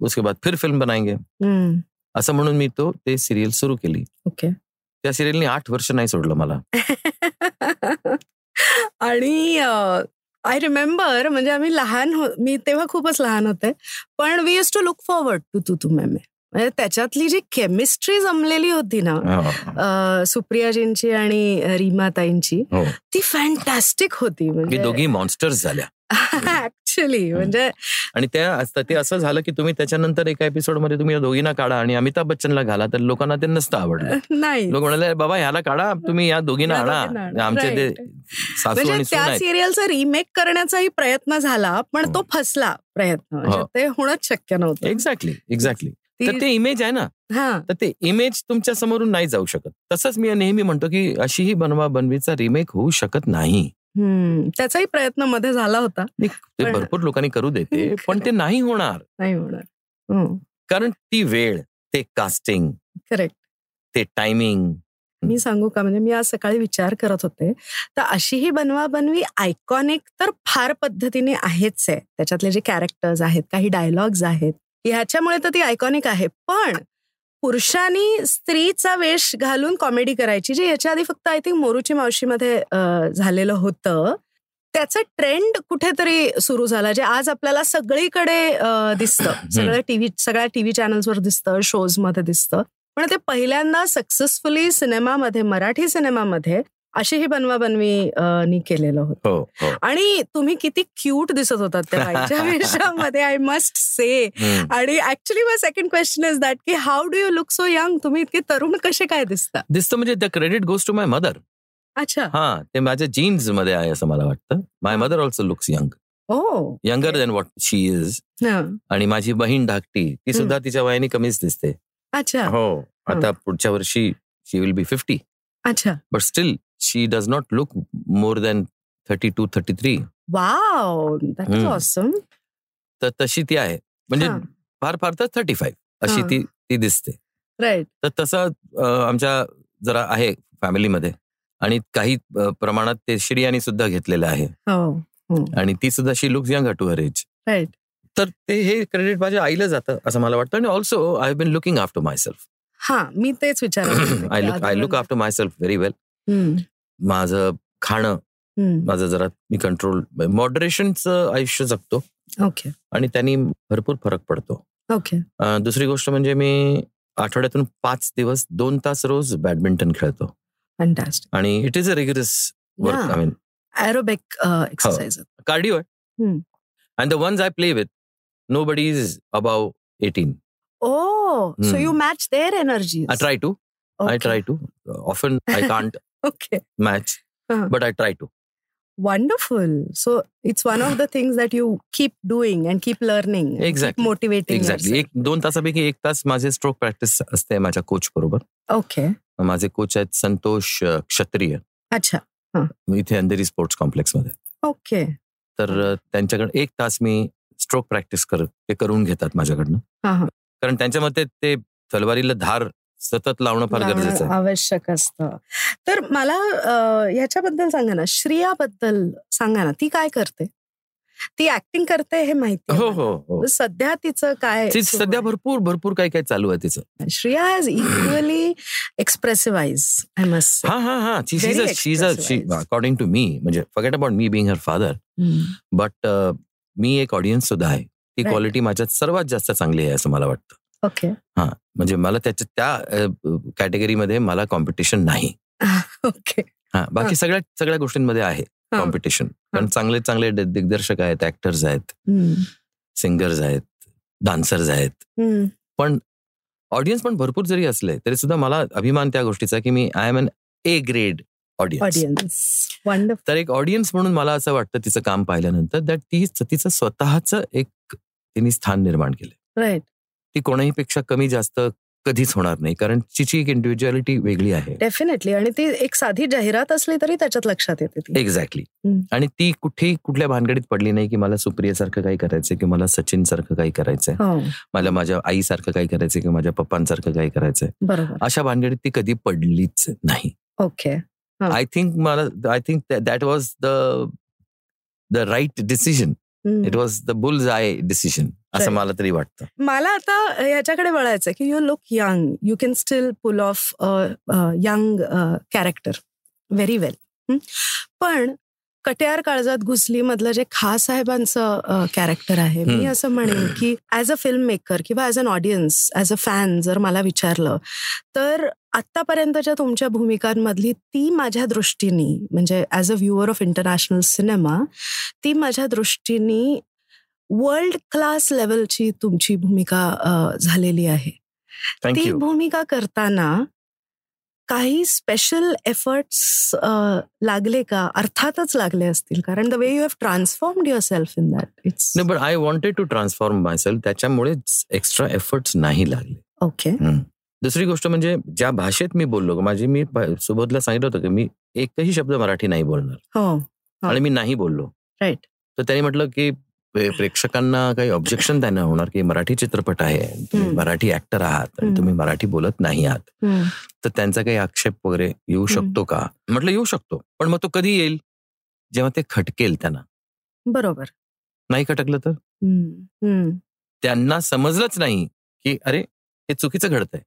उसके बाद फिर फिल्म बनाएंगे. असं म्हणून मी तो ते सिरियल सुरू केली. ओके. त्या सिरियलने आठ वर्ष नाही सोडलं मला. आणि आय रिमेंबर म्हणजे आम्ही लहान हो मी तेव्हा खूपच लहान होते. पण we use to look forward to to to मेमे म्हणजे त्याच्यातली जी केमिस्ट्री जमलेली होती ना सुप्रियाजींची आणि रीमाताईंची हो. ती फॅन्टॅस्टिक होती. म्हणजे दोघी मॉन्स्टर्स झाल्या. ऍक्च्युली म्हणजे आणि त्या असतात ते असं झालं की तुम्ही त्याच्यानंतर एका एपिसोडमध्ये तुम्ही या दोघींना काढा आणि अमिताभ बच्चनला घाला तर लोकांना ते नसतं आवडलं. नाही. लोक म्हणाले बाबा ह्याला काढा तुम्ही या दोघींना आणा. आमचे ते. सासू म्हणजे आणि त्या सिरियलचा रिमेक करण्याचाही प्रयत्न झाला पण हो. तो फसला प्रयत्न. म्हणजे हो. ते होणंच शक्य नव्हतं. एक्झॅक्टली एक्झॅक्टली तर ते इमेज आहे ना. तर ते इमेज तुमच्या समोरून नाही जाऊ शकत. तसंच मी नेहमी म्हणतो की अशीही बनवा बनवीचा रिमेक होऊ शकत नाही. त्याचाही प्रयत्नमध्ये झाला होता. ते भरपूर लोकांनी करू देते पण ते नाही होणार. नाही होणार. कारण ती वेळ ते कास्टिंग करेक्ट ते टायमिंग मी सांगू का? म्हणजे मी आज सकाळी विचार करत होते. तर अशी ही बनवा बनवी आयकॉनिक तर फार पद्धतीने आहेच आहे. त्याच्यातले जे कॅरेक्टर्स आहेत काही डायलॉग्स आहेत ह्याच्यामुळे तर ती आयकॉनिक आहे. पण पुरुषांनी स्त्रीचा वेश घालून कॉमेडी करायची जी याच्या आधी फक्त आय थिंक मोरूची मावशीमध्ये झालेलं होतं. त्याचं ट्रेंड कुठेतरी सुरू झाला जे आज आपल्याला सगळीकडे दिसतं. सगळ्या टीव्ही सगळ्या टीव्ही चॅनल्सवर दिसतं शोजमध्ये दिसतं. पण ते पहिल्यांदा सक्सेसफुली सिनेमामध्ये मराठी सिनेमामध्ये अशी ही बनवा बनवी अं, नी केलेलं होतं. हो हो. आणि तुम्ही किती क्यूट दिसत होतात त्या बाईच्या वेशामध्ये आय मस्ट से. आणि actually my second question is that की how do you look so young तुम्ही इतके तरुण कसे काय दिसता? दिसतं म्हणजे the credit goes to my mother अच्छा. हा ते माझ्या जीन्समध्ये आहे असं मला वाटतं. My mother also looks young younger than what she is आणि माझी बहीण धाकटी ती सुद्धा तिच्या वयाने कमीच दिसते. अच्छा. हो आता पुढच्या वर्षी शी विल बी फिफ्टी अच्छा. But still she does not look more than thirty two thirty three wow that is. Awesome तर तशी ती आहे. म्हणजे फार फार तर थर्टी फाईव्ह अशी हा. ती ती दिसते. राईट तर तसं अं, आमच्या जरा आहे फॅमिलीमध्ये. आणि काही अं, प्रमाणात ते श्रियानी सुद्धा घेतलेलं आहे. हो आणि ती सुद्धा she looks young to her age right तर ते हे क्रेडिट माझ्या आईला जातं असं मला वाटतं. आणि also I been looking after myself हा मी तेच विचार I look I look after myself very well माझं खाणं माझं जरा मी कंट्रोल मॉडरेशनचं आयुष्य जगतो. ओके आणि त्यांनी भरपूर फरक पडतो. ओके दुसरी गोष्ट म्हणजे मी आठवड्यातून पाच दिवस दोन तास रोज बॅडमिंटन खेळतो. आणि it is a rigorous work. I mean aerobic exercise cardio. And the ones I play with nobody is above eighteen or so. You match their energy I try to I try to often I can't okay match Uh-huh. But I try to wonderful. So it's one of the things that you keep doing and keep learning Exactly. keep motivating exactly एक दोन तासापैकी एक तास माझे stroke practice असते माझ्या coach बरोबर. Okay माझे coach आहेत संतोष क्षत्रिय. अच्छा. इथे अंधेरी स्पोर्ट्स कॉम्प्लेक्समध्ये. ओके तर त्यांच्याकडे एक तास मी स्ट्रोक प्रॅक्टिस कर ते करून घेतात माझ्याकडनं. कारण त्यांच्या मते ते तलवारीला धार सतत लावणं फार गरजेचं आवश्यक असतं. तर मला ह्याच्याबद्दल सांगा ना श्रियाबद्दल सांगा ना ती काय करते? ती ऍक्टिंग करते हे माहिती हो हो हो. मला. सध्या तिचं काय सध्या? भरपूर भरपूर काही काही चालू आहे तिचं. Shriya has equally expressive eyes I must हा हा हा. She she. According to me म्हणजे forget about me being her father but मी एक ऑडियन्स सुद्धा आहे. ती. क्वालिटी माझ्यात सर्वात जास्त चांगली आहे असं मला वाटतं. ओके. हा म्हणजे मला त्याच्या त्या कॅटेगरीमध्ये मला कॉम्पिटिशन नाही. ओके. हा बाकी सगळ्या सगळ्या गोष्टींमध्ये आहे. कॉम्पिटिशन. कारण चांगले चांगले दिग्दर्शक आहेत ऍक्टर्स आहेत सिंगर्स आहेत डान्सर्स आहेत. पण ऑडियन्स पण भरपूर जरी असले तरी सुद्धा मला अभिमान त्या गोष्टीचा की मी I am an A grade audience तर एक ऑडियन्स म्हणून मला असं वाटतं तिचं काम पाहिल्यानंतर दॅट ती तिचं स्वतःच एक तिने स्थान निर्माण केलं राईट ती कोणाही पेक्षा कमी जास्त कधीच होणार नाही कारण तिची एक इंडिव्हिज्युअलिटी वेगळी आहे. डेफिनेटली आणि ती एक साधी जाहिरात असली तरी त्याच्यात लक्षात येते एक्झॅक्टली. आणि ती कुठेही कुठल्या भानगडीत पडली नाही की मला सुप्रियासारखं काही करायचंय किंवा मला सचिन सारखं काही करायचंय. हो. मला माझ्या आईसारखं काही करायचंय किंवा माझ्या पप्पांसारखं काही करायचंय. बरोबर. अशा भानगडीत ती कधी पडलीच नाही. ओके आय थिंक मला I think that was the the right decision it was the bull's eye decision असं. मला तरी वाटतं. मला आता याच्याकडे वळायचं की you look young you can still pull off young character very well पण कट्यार काळजात घुसली मधलं जे खास साहेबांचं कॅरेक्टर आहे मी. असं म्हणेन की ऍज अ फिल्म मेकर किंवा as an audience as a fan जर मला विचारलं तर आतापर्यंतच्या तुमच्या भूमिकांमधली ती माझ्या दृष्टीने म्हणजे as a viewer of international cinema ती माझ्या दृष्टीने वर्ल्ड क्लास लेवलची तुमची भूमिका झालेली आहे. ती भूमिका करताना काही स्पेशल एफर्ट्स लागले का? अर्थातच लागले असतील कारण the way you have transformed yourself in that it's but I wanted to transform myself त्याच्यामुळे एक्स्ट्रा एफर्ट्स नाही लागले. ओके दुसरी गोष्ट म्हणजे ज्या भाषेत मी बोललो माझी मी सुबोधला सांगितलं होतं की मी एकही शब्द मराठी नाही बोलणार हो आणि मी नाही बोललो Right. तर त्यांनी म्हटलं की प्रे- प्रेक्षकांना काही ऑब्जेक्शन त्यांना होणार की मराठी चित्रपट आहे तुम्ही. मराठी ऍक्टर आहात आणि. तुम्ही मराठी बोलत नाही आहात. तर त्यांचा काही आक्षेप वगैरे येऊ. शकतो का म्हटलं येऊ शकतो पण मग तो कधी येईल जेव्हा ते खटकेल त्यांना बरोबर नाही खटकलं तर. त्यांना समजलंच नाही की अरे हे चुकीचं घडतंय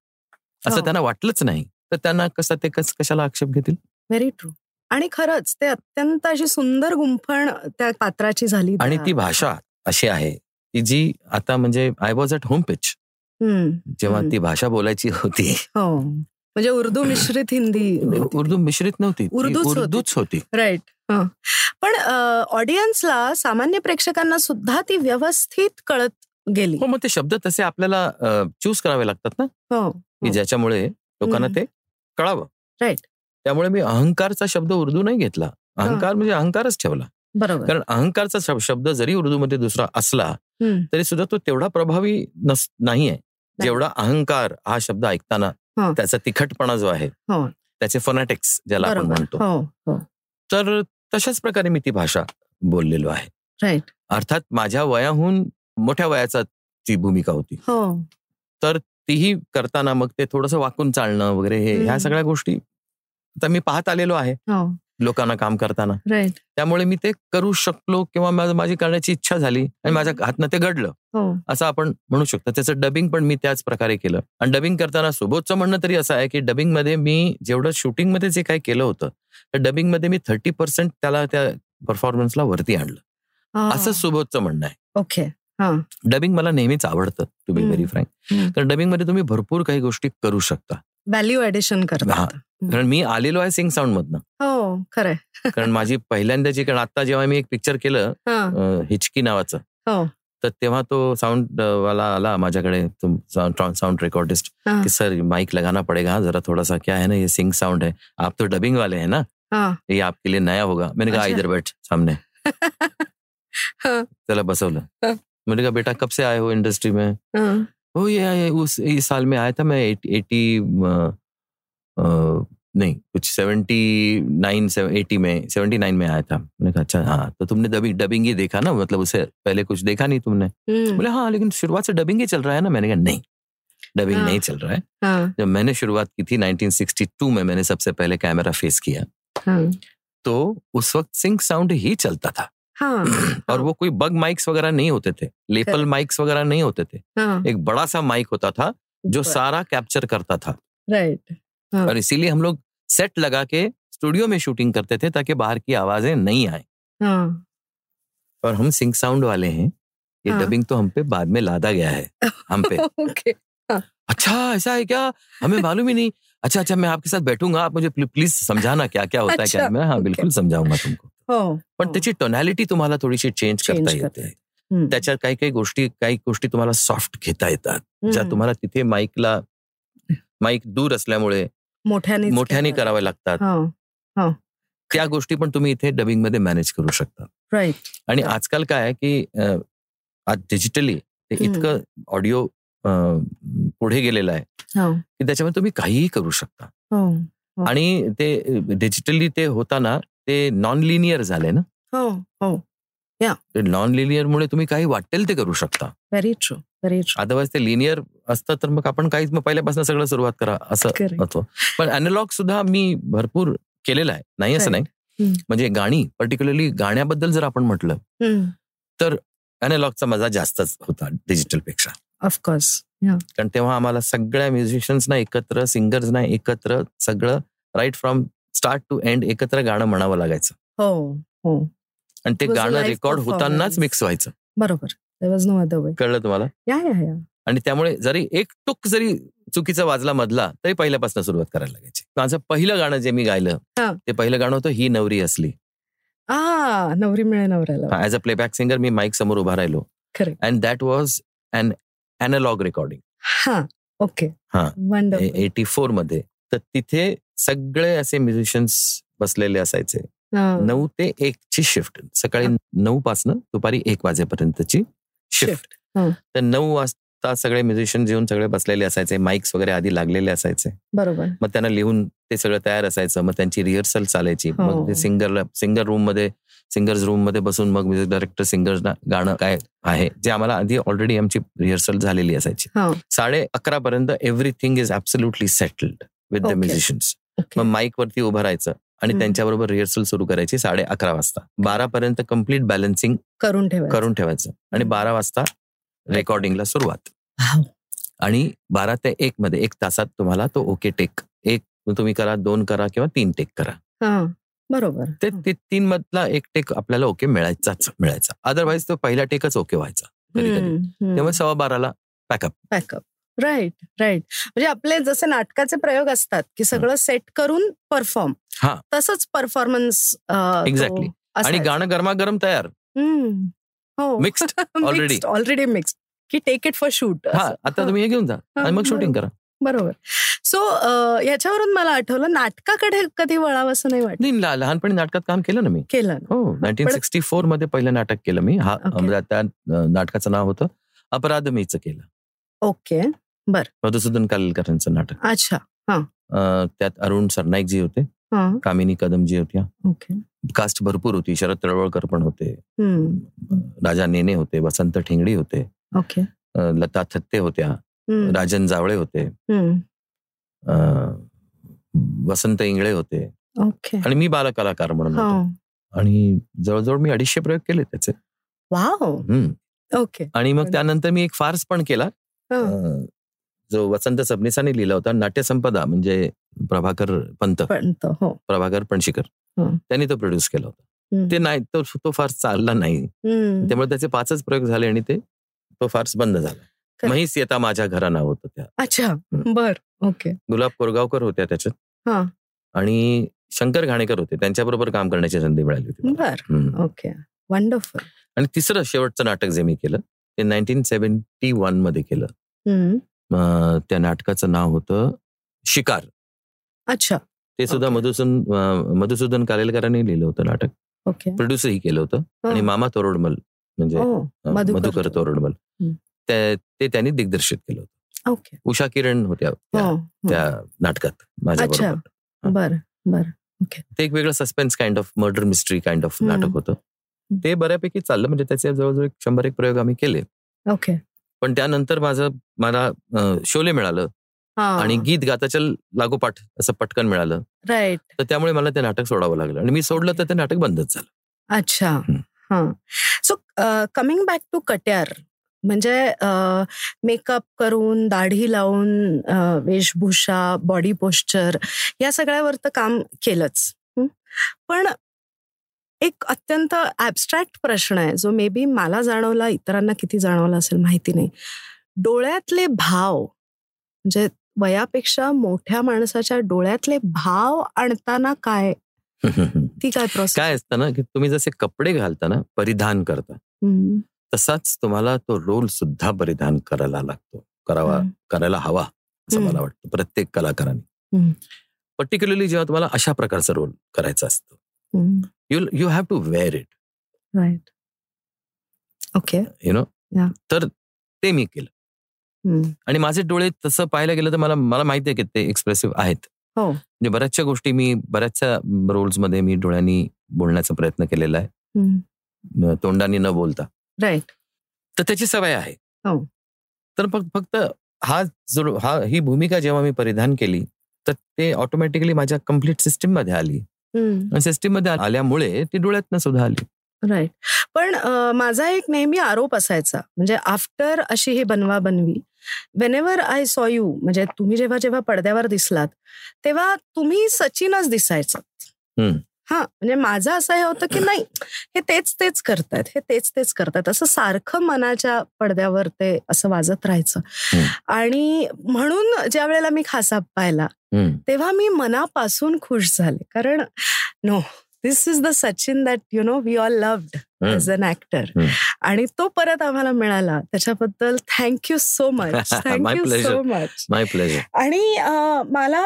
असं हो. त्यांना वाटलंच नाही. तर त्यांना कसं ते कस कशाला आक्षेप घेतील? व्हेरी ट्रू आणि खरंच ते अत्यंत अशी सुंदर गुंफण त्या पात्राची झाली आणि ती भाषा अशी आहे की जी आता म्हणजे I was at home pitch. जेव्हा. ती भाषा बोलायची होती. हो. म्हणजे उर्दू मिश्रित हिंदी उर्दू मिश्रित नव्हती ती उर्दूच होती. उर्दूच होती. राईट पण ऑडियन्सला सामान्य प्रेक्षकांना सुद्धा ती व्यवस्थित कळत गेली. हो मग ते शब्द तसे आपल्याला चूज करावे लागतात ना? हो. की ज्याच्यामुळे लोकांना. ते कळावं. Right. त्यामुळे मी अहंकारचा शब्द उर्दू नाही घेतला. अहंकार म्हणजे अहंकारच ठेवला. बरोबर. कारण अहंकारचा शब- शब्द जरी उर्दूमध्ये दुसरा असला. तरी सुद्धा तो तेवढा प्रभावी नस नाहीये. जेवढा अहंकार हा शब्द ऐकताना हो. त्याचा तिखटपणा जो आहे हो. त्याचे फनाटिक्स ज्याला आपण म्हणतो. हो हो. तर तशाच प्रकारे मी ती भाषा बोललेलो आहे. राईट. अर्थात माझ्या वयाहून मोठ्या वयाचा ती भूमिका होती. हो. तीही करताना मग ते थोडंसं वाकून चालणं वगैरे हे ह्या. सगळ्या गोष्टी आता मी पाहत आलेलो आहे. हो. लोकांना काम करताना. त्यामुळे मी ते करू शकलो किंवा माझ- करण्याची इच्छा झाली आणि माझ्या हातनं ते घडलं. हो. असं आपण म्हणू शकतो. त्याचं डबिंग पण मी त्याच प्रकारे केलं. आणि डबिंग करताना सुबोधचं म्हणणं तरी असं आहे की डबिंगमध्ये मी जेवढं शूटिंगमध्ये जे काही केलं होतं तर डबिंगमध्ये मी थर्टी पर्सेंट त्याला त्या परफॉर्मन्सला वरती आणलं. असं सुबोधचं म्हणणं आहे. ओके डबिंग मला नेहमीच आवडतं टू बी. Very frank. कारण डबिंगमध्ये तुम्ही भरपूर काही गोष्टी करू शकता व्हॅल्यू ऍडिशन करतात कारण मी आलेलो आहे सिंग साऊंड मधनं हो खरंय कारण माझी पहिल्यांदाची कारण आता जेव्हा मी एक पिक्चर केलं हिचकी नावाचं हो. तर तेव्हा तो साऊंड वाला आला माझ्याकडे साऊंड रेकॉर्डिस्ट. कि सर माइक लगाना पड़ेगा हाँ, जरा थोड़ा सा क्या है ना ये सिंग साउंड है आप तो डबिंग वाले हैं ना हा ये आपके लिए नया होगा मैंने कहा. इधर बैठ सामने. त्याला बसवलं. मैंने कहा बेटा कब से आए हो इंडस्ट्री में हा. ओ ये, ये उस इस साल में आया था मैं एटी नहीं कुछ सेवेंटी नाइन एटी में सेवेंटी नाइन में आया था मैंने कहा अच्छा हाँ तो तुमने डबिंग डबिंग ही देखा ना मतलब उसे पहले कुछ देखा नहीं तुमने हम्म. बोले हाँ लेकिन शुरुआत से डबिंग ही चल रहा है ना मैंने कहा नहीं डबिंग हाँ. नहीं चल रहा है हा. जब मैंने शुरुआत की थी 1962 में मैंने सबसे पहले कैमरा फेस किया हा. तो उस वक्त सिंक साउंड ही चलता था हा. और वो कोई बग माइक्स वगैरह नहीं होते थे लेपल माइक्स वगैरह नहीं होते थे। हा. एक बड़ा सा माइक होता था जो सारा कैप्चर करता था। राइट हाँ. और इसीलिए हम लोग सेट लगा के स्टूडियो में शूटिंग करते थे ताकि बाहर की आवाज़ें नहीं आए। हा. और हम सिंक साउंड वाले हैं ये हाँ. डबिंग तो हम पे बाद में लादा गया है हम पे। ओके अच्छा ऐसा है क्या? हमें मालूम ही नहीं। अच्छा अच्छा मैं आपके साथ बैठूँगा आप मुझे प्लीज़ समझाना क्या क्या होता है क्या अच्छा, मैं हाँ बिल्कुल समझाऊँगा तुमको। हो पण हो. त्याची टोनॅलिटी तुम्हाला थोडीशी चेंज करता येते. त्याच्यात काही काही गोष्टी काही गोष्टी तुम्हाला सॉफ्ट घेता येतात ज्या. तुम्हाला तिथे माईकला माईक दूर असल्यामुळे मोठ्याने मोठ्याने करावे लागतात हा त्या गोष्टी पण तुम्ही इथे डबिंगमध्ये मॅनेज करू शकता राईट आणि. आजकाल काय आहे की आज डिजिटली ते. इतकं ऑडिओ पुढे गेलेलं आहे हो की त्याच्यामध्ये तुम्ही काहीही करू शकता. आणि ते डिजिटली ते होताना ते नॉन लिनियर झाले ना? हो हो. नॉन लिनियर मुळे तुम्ही काही वाटेल ते करू शकता. Very true very true otherwise ते लिनियर असतं तर मग आपण काहीच मग पहिल्यापासून सगळं सुरुवात करा असं होतं. पण अॅनालॉग सुद्धा मी भरपूर केलेलं आहे. नाही असं नाही. म्हणजे गाणी पर्टिक्युलरली गाण्याबद्दल जर आपण म्हटलं अॅनालॉगचा मजा जास्तच होता डिजिटलपेक्षा. ऑफकोर्स कारण तेव्हा आम्हाला सगळ्या म्युझिशियन्सना एकत्र सिंगर्सना एकत्र सगळं right from start to end एकत्र गाणं म्हणावं लागायचं. हो हो. आणि ते गाणं रेकॉर्ड होतानाच. मिक्स व्हायचं. बरोबर. There was no other way कळलं तुम्हाला? या या या. आणि त्यामुळे जरी एक टुक जरी चुकीचा वाजला मधला तरी पहिल्यापासून सुरुवात करायला लागायची. माझं पहिलं गाणं जे मी गायलं. ते पहिलं गाणं होतं ही नवरी असली. नवरी मिळे नवऱ्याला. ऍज अ प्लेबॅक सिंगर मी माईक समोर उभा राहिलो. And that was an analogue recording okay. हा. एटी फोरमध्ये तर तिथे सगळे असे म्युझिशियन्स बसलेले असायचे. नऊ ते एक ची शिफ्ट सकाळी नऊ पासनं दुपारी एक वाजेपर्यंतची शिफ्ट. तर नऊ वाजता सगळे म्युझिशियन येऊन सगळे बसलेले असायचे. माईक्स वगैरे आधी लागलेले असायचे. बरोबर. मग त्यांना लिहून ते सगळं तयार असायचं. मग त्यांची रिहर्सल चालायची. हो. मग ते सिंगरला सिंगर रूममध्ये सिंगर्स रूममध्ये बसून मग म्युझिक डायरेक्टर सिंगर्सना गाणं काय आहे जे आम्हाला आधी ऑलरेडी आमची रिहर्सल झालेली असायची. साडे अकरा पर्यंत everything is absolutely settled with the. Musicians okay मग माईक वरती उभं राहायचं आणि. त्यांच्याबरोबर रिहर्सल सुरू करायची साडे अकरा वाजता. बारा पर्यंत कंप्लीट बॅलन्सिंग करून करून ठेवायचं. आणि बारा वाजता रेकॉर्डिंगला सुरुवात. आणि बारा ते एक मध्ये एक तासात तुम्हाला तो ओके टेक एक तुम्ही करा दोन करा किंवा तीन टेक करा. बरोबर. ते ते तीन मधला एक टेक आपल्याला ओके मिळायचाच मिळायचा. अदरवाईज तो पहिला टेकच ओके व्हायचा त्यामुळे सव्वा बाराला पॅकअप बॅकअप राईट राईट म्हणजे आपले जसे नाटकाचे प्रयोग असतात की सगळं सेट करून परफॉर्म हा. तसंच परफॉर्मन्स Exactly. आणि गाणं गरमागरम तयार. हो. Mixed already. ऑलरेडी मिक्स्ड की टेक इट फॉर शूट हा आता तुम्ही हे घेऊन जा. आणि मग शूटिंग करा. बरोबर. सो याच्यावरून मला आठवलं नाटकाकडे कधी वळावं असं नाही वाटत. लहानपणी नाटकात काम केलं ना मी? केलं हो नाईन्टीन सिक्स्टी फोरमध्ये पहिलं नाटक केलं मी. हा. म्हणजे त्या नाटकाचं नाव होतं अपराध मीच केलं. ओके. मधुसूदन कालेलकरांचं नाटक. अच्छा त्यात अरुण सरनाईकजी होते हा. कामिनी कदमजी होत्या. ओके. कास्ट भरपूर होती शरद तळवळकर पण होते. राजा नेने होते वसंत ठेंगडी होते. लता थत्ते होत्या. राजन जावळे होते. वसंत इंगळे होते. ओके. आणि मी बालकलाकार म्हणून होतो. आणि जवळजवळ मी अडीचशे प्रयोग केले त्याचे. ओके. आणि मग त्यानंतर मी एक फार्स पण केला. हा. जो वसंत सबनीसाने लिहिला होता नाट्यसंपदा म्हणजे प्रभाकर पंत. पण तो हो. प्रभाकर पणशीकर. हं. त्यांनी तो प्रोड्यूस केला होता. ते नाही तो तो फार चालला नाही. त्यामुळे त्याचे पाचच प्रयोग झाले आणि ते तो फार्स बंद झाला. म्हैस येता माझ्या घरा नाव होतं त्या. अच्छा. बर. ओके. गुलाब कोरगावकर होत्या त्याच्यात. हा. आणि शंकर घाणेकर होते. त्यांच्याबरोबर काम करण्याची संधी मिळाली होती. ओके. वंडरफुल आणि तिसरं शेवटचं नाटक जे मी केलं ते नाईन्टीन सेव्हन्टी वनमध्ये केलं. त्या नाटकाचं नाव होतं शिकार. अच्छा. ते सुद्धा Okay. मधुसूदन कालेलकरांनी लिहिलं होतं नाटक. ओके. प्रोड्युसरही केलं होतं. आणि मामा तोरडमल म्हणजे मधुकर तोरडमल. ते त्यांनी दिग्दर्शित केलं होतं. ओके. उषा किरण होत्या त्या- नाटकात माझ्या अच्छा. बरोबर. बर बर. ते एक वेगळं suspense kind of murder mystery kind of. नाटक होतं. ते बऱ्यापैकी चाललं. म्हणजे त्याचे जवळजवळ शंभर एक प्रयोग आम्ही केले. ओके. पण त्यानंतर माझं मला शोले मिळालं आणि गीत गाताच्या लागोपाठ असं पटकन मिळालं. राईट. तर त्यामुळे मला ते नाटक सोडावं लागलं आणि मी सोडलं तर ते नाटक बंदच झालं. अच्छा. हा. So coming back to Katyar म्हणजे मेकअप करून दाढी लावून वेशभूषा बॉडी पोश्चर या सगळ्यावर तर काम केलंच? पण एक अत्यंत ऍबस्ट्रॅक्ट प्रश्न आहे. जो मे बी मला जाणवला इतरांना किती जाणवला असेल माहिती नाही. डोळ्यातले भाव म्हणजे वयापेक्षा मोठ्या माणसाच्या डोळ्यातले भाव आणताना काय? ती काय प्रोसेस काय असतं ना की तुम्ही जसे कपडे घालता ना परिधान करता. तसाच तुम्हाला तो रोल सुद्धा परिधान करायला लागतो. करावा करायला हवा असं. मला वाटतं प्रत्येक कलाकाराने. पर्टिक्युलरली जेव्हा तुम्हाला अशा प्रकारचा रोल करायचा असतो. You you have to wear it right okay you know Yeah. तर ते मी केलं. आणि माझे डोळे तसं पाहायला गेलं तर मला मला माहिती आहे की ते एक्सप्रेसिव्ह आहेत. हो. म्हणजे बऱ्याचशा गोष्टी मी बऱ्याचशा रोल्समध्ये मी डोळ्यांनी बोलण्याचा प्रयत्न केलेला आहे. न- तोंडाने न बोलता. राईट तर त्याची सवय आहे. हो. तर फक्त फक्त हा जो हा ही भूमिका जेव्हा मी परिधान केली तर ते ऑटोमॅटिकली माझ्या कंप्लीट सिस्टीममध्ये आली. आणि सिस्टीममध्ये आल्यामुळे ती डोळ्यातनं सुद्धा आली. राईट पण माझा एक नेहमी आरोप असायचा म्हणजे after Ashi Hi Banwa Banwi whenever I saw you म्हणजे तुम्ही जेव्हा जेव्हा पडद्यावर दिसलात तेव्हा तुम्ही सचिनच दिसायचं. हा म्हणजे माझं असं हे होतं की नाही हे तेच तेच करतायत हे तेच तेच करतायत असं सारखं मनाच्या पडद्यावर ते असं वाजत राहायचं. आणि म्हणून ज्या वेळेला मी खासा पाहिला. तेव्हा मी मनापासून खुश झाले कारण no this is the Sachin that you know we all loved. As an actor. आणि तो परत आम्हाला मिळाला त्याच्याबद्दल thank you so much thank you. So much my pleasure आणि मला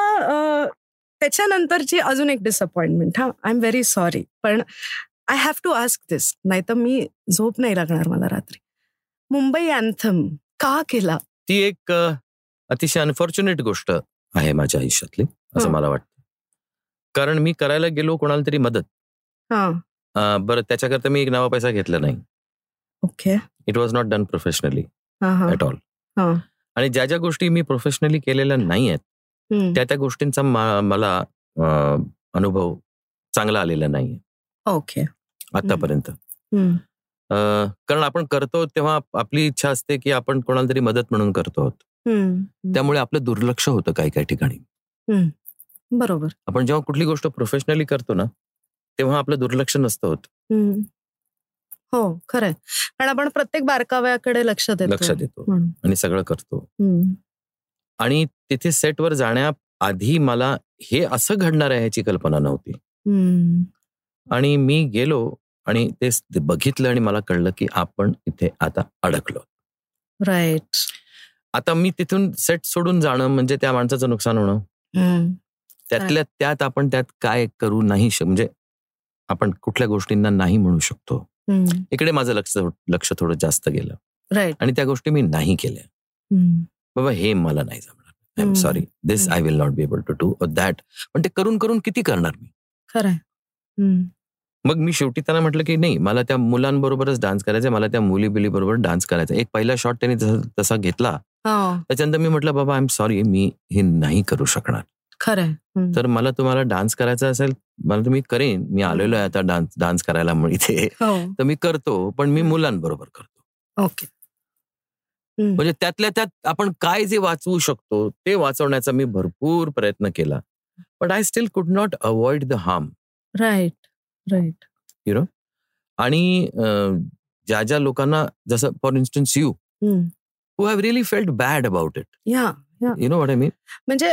त्याच्यानंतरची अजून एक डिसअपॉइंटमेंट हा आय एम व्हेरी सॉरी पण I have to ask this नाही तर मी झोप नाही लागणार मला रात्री. मुंबई अँथम का केला? ती एक अतिशय अनफॉर्च्युनेट गोष्ट आहे माझ्या आयुष्यातली असं. मला वाटतं. कारण मी करायला गेलो कोणाला तरी मदत. हा. बरं त्याच्याकरता मी एक नवा पैसा घेतला नाही. Okay. It was not done professionally all हा. आणि ज्या ज्या गोष्टी मी प्रोफेशनली केलेल्या नाही आहेत. त्या त्या गोष्टींचा मला अनुभव चांगला आलेला नाहीये. ओके. आतापर्यंत. कारण आपण करतो तेव्हा आपली इच्छा असते की आपण कोणाला तरी मदत म्हणून करतो आहोत. त्यामुळे आपलं दुर्लक्ष होतं काही काही ठिकाणी. बरोबर. आपण जेव्हा कुठली गोष्ट प्रोफेशनली करतो ना तेव्हा आपलं दुर्लक्ष नसतं होत. हो. खरंय. कारण आपण प्रत्येक बारकाव्याकडे लक्ष देतो लक्ष देतो. आणि सगळं करतो. आणि तिथे सेटवर जाण्याआधी मला हे असं घडणार आहे ह्याची कल्पना नव्हती. आणि मी गेलो आणि ते बघितलं आणि मला कळलं की आपण इथे आता अडकलो राईट आता मी तिथून सेट सोडून जाणं म्हणजे त्या माणसाचं नुकसान होणं. त्यातल्या त्यात आपण त्यात काय करू नाही म्हणजे आपण कुठल्या गोष्टींना नाही म्हणू शकतो. इकडे माझं लक्ष लक्ष थोडं जास्त गेलं राईट आणि त्या गोष्टी मी नाही केल्या. बाबा हे मला नाही जमणार. I am. Sorry this I will not be able to do that पण ते करून करून किती करणार मी? हम्म. मग मी शेवटी त्यांना म्हटलं की नाही मला त्या मुलांबरोबरच डान्स करायचा मला त्या मुली बिली बरोबर डान्स करायचा एक पहिला शॉट त्यांनी तसा- तसा घेतला हो. त्याच्यानंतर मी म्हटलं बाबा आय एम सॉरी मी हे नाही करू शकणार. खरंय. हम्म. तर मला तुम्हाला डान्स करायचा असेल मला तुम्ही करेन. मी आलेलो आहे आता डान्स डान्स करायला इथे. हो. तर मी करतो पण मी मुलांबरोबर करतो. ओके. म्हणजे त्यातल्या त्यात आपण काय जे वाचवू शकतो ते वाचवण्याचा मी भरपूर प्रयत्न केला. But I still could not avoid the harm right right आणि अं, ज्या ज्या लोकांना जसं for instance you who. Have really felt bad about it yeah you know what I mean म्हणजे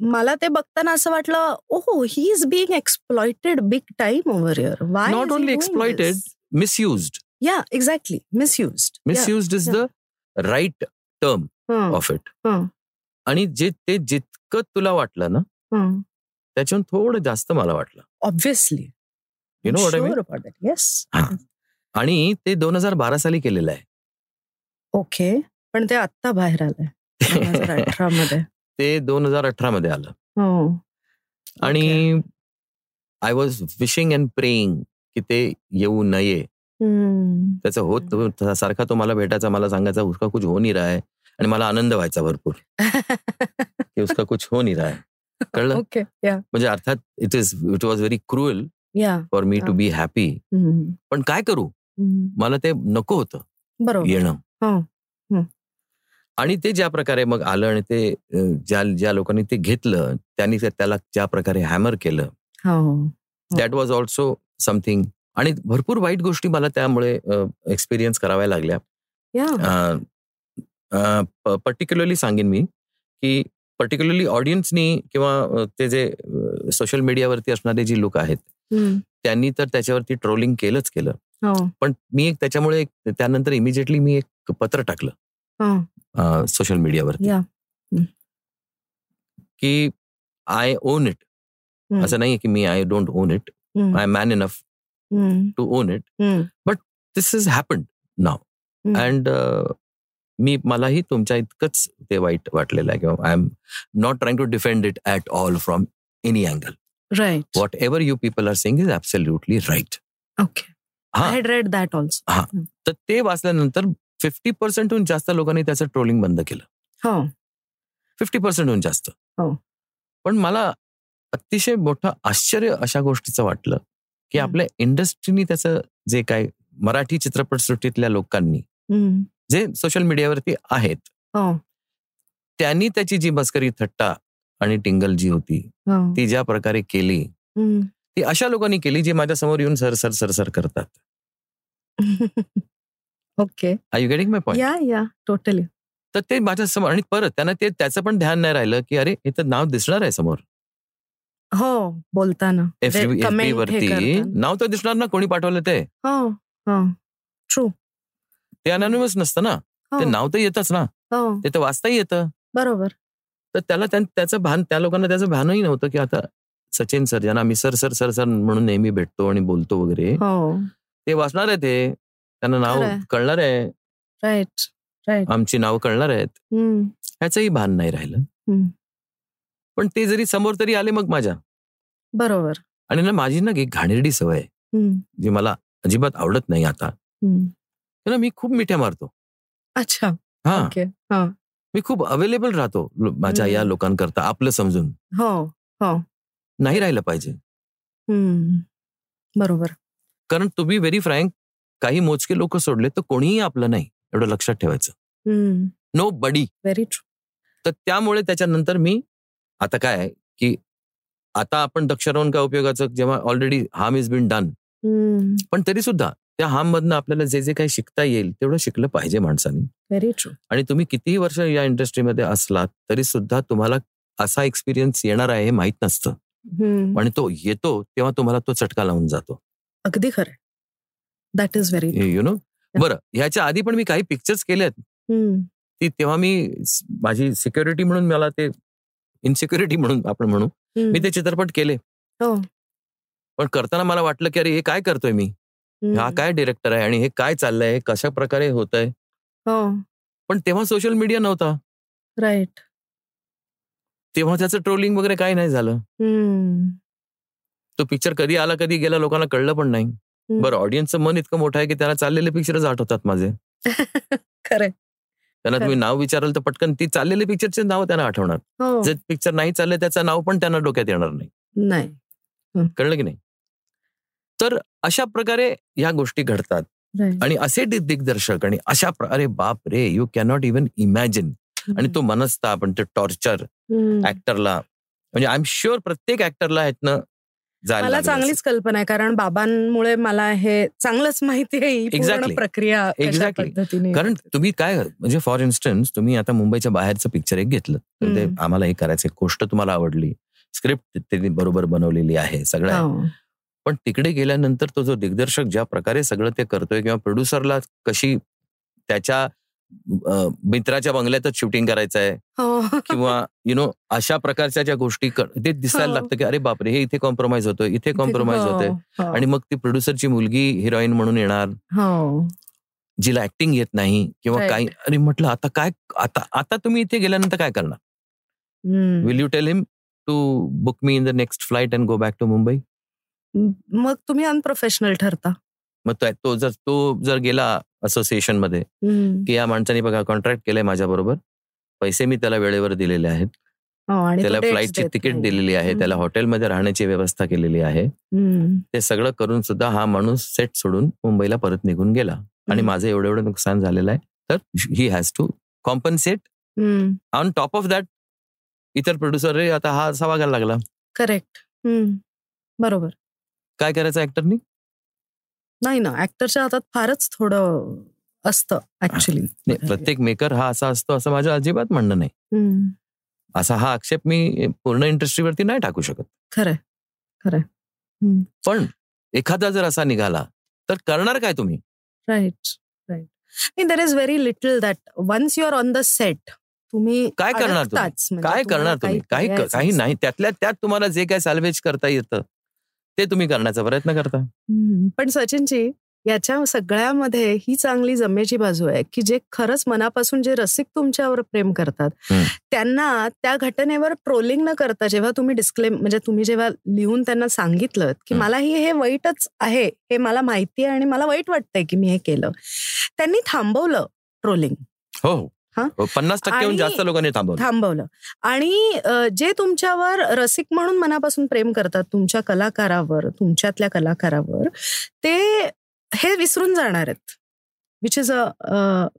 मला ते बघताना असं वाटलं ओहो he is being exploited big time over year why not only exploited misused yeah exactly misused misused is the right term of it. आणि जे ते जितकं तुला वाटलं ना त्याच्याहून थोडं जास्त मला वाटलं. Obviously you know what yes आणि ते दोन हजार बारा साली केलेलं ओके पण ते आत्ता बाहेर आलंय. आहे मध्ये. ते दोन हजार अठरा मध्ये आलं. हो. आणि I was wishing and praying की ते येऊ नये. त्याचं होत सारखा तो मला भेटायचा मला सांगायचा उसका कुछ हो नाही रहा है. आणि मला आनंद व्हायचा भरपूर. की उसका कुछ हो नाही रहा है. कळलं? म्हणजे अर्थात it is it was very cruel yeah for me to be happy. पण काय करू. मला ते नको होतं बरोबर. येणं. आणि ते ज्या प्रकारे मग आलं आणि ते ज्या ज्या लोकांनी ते घेतलं त्यांनी त्याला ज्या प्रकारे हॅमर केलं. दॅट वॉज ऑल्सो समथिंग आणि भरपूर वाईट गोष्टी मला त्यामुळे एक्सपिरियन्स कराव्या लागल्या पर्टिक्युलरली सांगेन मी की पर्टिक्युलरली ऑडियन्सनी किंवा ते जे सोशल मीडियावरती असणारे जी लोक आहेत. त्यांनी तर त्याच्यावरती ट्रोलिंग केलंच केलं हो पण मी एक त्याच्यामुळे त्यानंतर इमिजिएटली मी एक पत्र टाकलं सोशल मीडियावरती. हं. की आय ओन इट. असं नाहीये की मी I don't own it. I man enough hmm. To own it hmm. This is happened नाव हम्म. अँड मी मलाही तुमच्या इतकंच ते वाईट वाटलेलं आहे. किंवा I am not trying to defend it at all from any angle right whatever you people are saying is absolutely right okay हा. आय रेड दॅट ऑल्सो तर ते वाचल्यानंतर फिफ्टी पर्सेंटहून जास्त लोकांनी त्याचं ट्रोलिंग बंद केलं. हो. फिफ्टी पर्सेंटहून जास्त. हो. पण मला अतिशय मोठं आश्चर्य अशा गोष्टीचं वाटलं. की. आपल्या इंडस्ट्रीनी त्याचं जे काय मराठी चित्रपटसृष्टीतल्या लोकांनी. जे सोशल मीडियावरती आहेत हो. त्यांनी त्याची जी मस्करी थट्टा आणि टिंगल जी होती हो. ती ज्या प्रकारे केली. ती अशा लोकांनी केली जे माझ्यासमोर येऊन सर सर सर सर करतात. Okay. I you getting my point yeah yeah. Totally तर ते माझ्यासमोर आणि परत त्यांना ते त्याचं पण ध्यान नाही राहिलं की अरे इथं नाव दिसणार आहे समोर. हो बोलताना. एफ जे बी comment हे वरती. नाव तर दिसणार ना कोणी पाठवलं ते? हो हो. ट्रू ते अनॉनिमस नसतं ना? ते नाव तर येतच ना? हो. ते तर वाचताही येतं. बरोबर. तर त्याला त्यां- त्याचं भान त्या लोकांना त्याचं भानही नव्हतं की आता सचिन सर ज्यांना आम्ही सर सर सर सर म्हणून नेहमी भेटतो आणि बोलतो वगैरे हो. ते वाचणार आहे ते. त्यांना नाव. कळणार आहे. राईट आमची नावं कळणार आहेत. ह्याचंही भान नाही राहिलं. पण ते जरी समोर तरी आले मग माझ्या. बरोबर. आणि ना माझी ना एक घाणेरडी सवय आहे. जी मला अजिबात आवडत नाही आता. ना मी खूप मिठ्या मारतो. अच्छा. हा. हा. मी खूप अवेलेबल राहतो माझ्या या. लोकांकरता आपलं समजून. हो नाही राहिलं पाहिजे. हम्म. बरोबर. कारण टू बी व्हेरी फ्रँक काही मोजके लोक सोडले तर कोणीही आपलं नाही एवढं लक्षात ठेवायचं. नो बडी व्हेरी ट्रू तर त्यामुळे त्याच्यानंतर मी आता काय की आता आपण दक्ष राहून काय उपयोगाचं? जेव्हा already harm is been done पण तरी सुद्धा त्या हार्म मधनं आपल्याला जे जे काही शिकता येईल तेवढं शिकलं पाहिजे माणसाने. व्हेरी ट्रू आणि तुम्ही कितीही वर्ष या इंडस्ट्रीमध्ये असलात तरी सुद्धा तुम्हाला असा एक्सपिरियन्स येणार आहे हे माहीत नसतं. आणि तो येतो तेव्हा तुम्हाला तो चटका लावून जातो. अगदी खरं that is very you know बरं ह्याच्या आधी पण मी काही पिक्चर्स केलेत. ती तेव्हा मी माझी सिक्युरिटी म्हणून मला ते इनसिक्युरिटी म्हणून आपण म्हणू. मी ते चित्रपट केले. हो. पण करताना मला वाटलं की अरे हे काय करतोय मी? हा काय डिरेक्टर आहे आणि हे काय चाललंय? हे कशा प्रकारे होत आहे हो. पण तेव्हा सोशल मीडिया नव्हता. राईट तेव्हा त्याचं ट्रोलिंग वगैरे काही नाही झालं. तो पिक्चर कधी आला कधी गेला लोकांना कळलं पण नाही. बरं ऑडियन्सचं मन इतकं मोठं आहे की त्याला चाललेले पिक्चरच आठवतात माझे. खरंय. त्यांना तुम्ही नाव विचाराल तर पटकन ती चाललेले पिक्चरचे नाव त्यांना आठवणार. हो. जे पिक्चर नाही चालले त्याचं नाव पण त्यांना डोक्यात येणार नाही. नाही. कळलं की नाही? तर अशा प्रकारे ह्या गोष्टी घडतात. आणि असे दिग्दर्शक आणि अशा प्र- अरे बाप रे यू कॅनॉट इव्हन इमॅजिन आणि तो मनस्ताप आणि ते टॉर्चर. ऍक्टरला म्हणजे आय एम शुअर प्रत्येक ऍक्टरला ह्यातनं मला चांगलीच कल्पना आहे कारण बाबांमुळे मला हे चांगलंच माहिती आहे ही पूर्ण Exactly. प्रक्रिया. पद्धतीने कारण तुम्ही काय म्हणजे फॉर इन्स्टन्स तुम्ही आता मुंबईच्या बाहेरचं पिक्चर एक घेतलं तर ते. आम्हाला हे करायचं गोष्ट तुम्हाला आवडली स्क्रिप्ट त्यांनी बरोबर बनवलेली आहे सगळं आहे. हो. पण तिकडे गेल्यानंतर तो जो दिग्दर्शक ज्या प्रकारे सगळं ते करतोय किंवा प्रोड्युसरला कशी त्याच्या मित्राच्या बंगल्यातच शूटिंग करायचं आहे हो. किंवा यु नो अशा प्रकारच्या ज्या गोष्टी ते दिसायला हो. लागतं की अरे बापरे हे इथे कॉम्प्रोमाइज होतोय इथे कॉम्प्रोमाइज हो, होते हो. आणि मग ती प्रोड्युसरची मुलगी हिरोईन म्हणून येणार जिला ऍक्टिंग येत नाही किंवा. काही अरे म्हटलं आता काय आता आता तुम्ही इथे गेल्यानंतर काय करणार. Will you tell him to book me in the next flight and go back to Mumbai मग तुम्ही अनप्रोफेशनल ठरता मग तो जर तो जर गेला असोसिएशनमध्ये. की या माणसाने बघा कॉन्ट्रॅक्ट केलंय माझ्या बरोबर पैसे मी त्याला वेळेवर दिलेले आहेत हो, त्याला फ्लाईटची तिकीट. दिलेली आहे. त्याला हॉटेलमध्ये राहण्याची व्यवस्था केलेली आहे. ते सगळं करून सुद्धा हा माणूस सेट सोडून मुंबईला परत निघून गेला आणि. माझं एवढं एवढं नुकसान झालेलं आहे तर he has to compensate. On top of that इतर प्रोड्युसर रे आता हा असा वागायला लागला करेक्ट. बरोबर काय करायचं ऍक्टरनी नाही ना ऍक्टरच्या हातात फारच थोडं असतं ऍक्च्युली प्रत्येक मेकर हा असा असतो असं माझं अजिबात म्हणणं नाही. असा हा आक्षेप मी पूर्ण इंडस्ट्रीवरती नाही टाकू शकत. खरंय खरंय. पण एखादा जर असा निघाला तर करणार काय तुम्ही? Right right there is very little that once your on the set तुम्ही काय करणार. म्हणजे काय करणार तुम्ही? काही काही. नाही. त्यातल्या त्यात तुम्हाला जे काय सॅल्वेज करता येतं ते तुम्ही करण्याचा प्रयत्न करता पण सचिनजी याच्या सगळ्यामध्ये ही चांगली जमेची बाजू आहे की जे खरंच मनापासून जे रसिक तुमच्यावर प्रेम करतात. त्यांना त्या घटनेवर ट्रोलिंग न करता जेव्हा तुम्ही डिस्क्लेम म्हणजे तुम्ही जेव्हा लिहून त्यांना सांगितलं की. मला ही हे वाईटच आहे हे मला माहिती आहे आणि मला वाईट वाटतंय की मी हे केलं त्यांनी थांबवलं ट्रोलिंग? हो पन्नास टक्क्याहून आणि- जास्त लोकांनी थांबवलं. थांबवलं. आणि जे तुमच्यावर रसिक म्हणून मनापासून प्रेम करतात तुमच्या कलाकारावर तुमच्यातल्या कलाकारावर ते हे विसरून जाणार आहेत. Which is a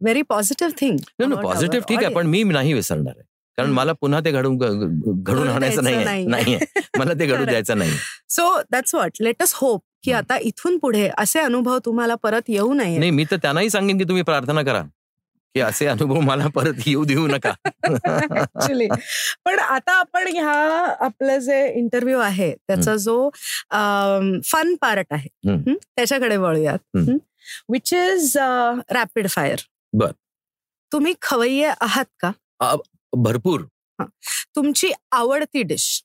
very positive thing positive ठीक आहे पण मी नाही विसरणार आहे. कारण. मला पुन्हा ते घडून घडून आणायचं नाही मला ते घडू. द्यायचं नाही so that's what let's hope की. आता इथून पुढे असे अनुभव तुम्हाला परत येऊ नये नाही मी तर त्यांनाही सांगेन की तुम्ही प्रार्थना करा. की असे अनुभव मला परत येऊ देऊ नका. ऍक्च्युली पण आता आपण ह्या आपलं जे इंटरव्ह्यू आहे त्याचा जो फन पार्ट आहे त्याच्याकडे वळूयात. विच इज रॅपिड फायर बर. तुम्ही खवय्ये आहात का? भरपूर. तुमची आवडती डिश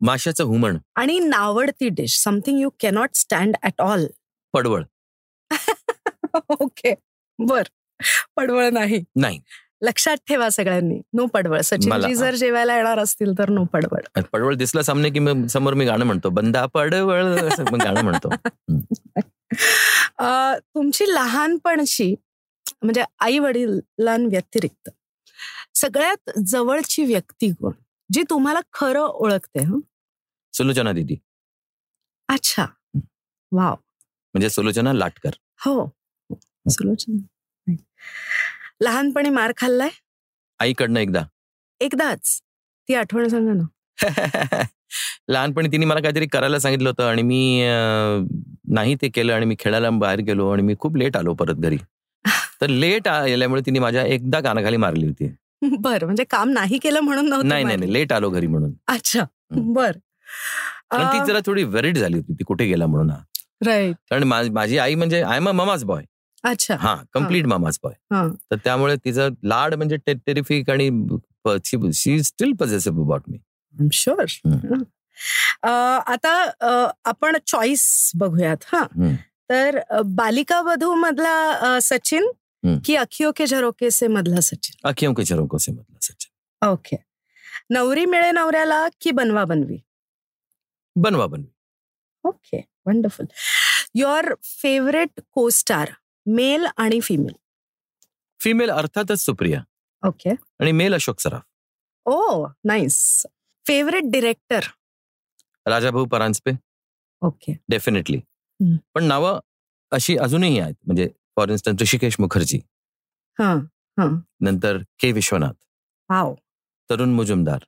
माशाचं हुमण. आणि नावडती dish something you cannot stand at all पडवळ. ओके बर. पडवळ नाही. नाही. लक्षात ठेवा सगळ्यांनी. नो पडवळ. सचिनजी जर जेवायला येणार असतील तर नो पडवळ. पडवळ दिसला सामने की समोर मी गाणं म्हणतो. बंदा पडवळ गाणं म्हणतो. तुमची लहानपणची म्हणजे आई वडिलांव्यतिरिक्त सगळ्यात जवळची व्यक्ती कोण? जी तुम्हाला खरं ओळखते हं? सुलोचना दिदी. अच्छा. वाव. म्हणजे सुलोचना लाटकर. हो. सुलोचना. लहानपणी मार खाल्लाय? आईकडनं एकदा. एकदाच? ती आठवण सांगा ना. लहानपणी तिने मला काहीतरी करायला सांगितलं होतं आणि मी नाही ते केलं आणि मी खेळायला बाहेर गेलो आणि मी खूप लेट आलो परत घरी. तर लेट आल्यामुळे तिने माझ्या एकदा कानाखाली मारली होती. बरं म्हणजे काम नाही केलं म्हणून नाही नाही लेट आलो घरी म्हणून. अच्छा. बर. ती जरा थोडी वेरिड झाली होती ती कुठे गेला म्हणून. राईट कारण माझी आई म्हणजे I am a mama's boy अच्छा. हा कंप्लीट मामाच बॉय हा. तर त्यामुळे तिचं लाड म्हणजे टेरिफिक आणि she still positive about me. Sure. आता आपण चॉईस बघूयात हा. तर बालिका वधू मधला सचिन. की अखियो के झरोके से मधला सचिन? अखियों के झरोकों से मधला सचिन. ओके. नवरी मिळे नवऱ्याला की Banwa Banwi? Banwa Banwi. Okay wonderful your favourite co star male आणि फिमेल. फिमेल अर्थातच सुप्रिया. ओके. आणि male Ashok Saraf. Oh nice. Favourite director? Rajabhau Paranjape. Okay. Definitely. पण नावं अशी अजूनही आहेत. म्हणजे फॉर इन्स्टन्स ऋषिकेश मुखर्जी. हा हा. नंतर के विश्वनाथ. तरुण मुजुमदार.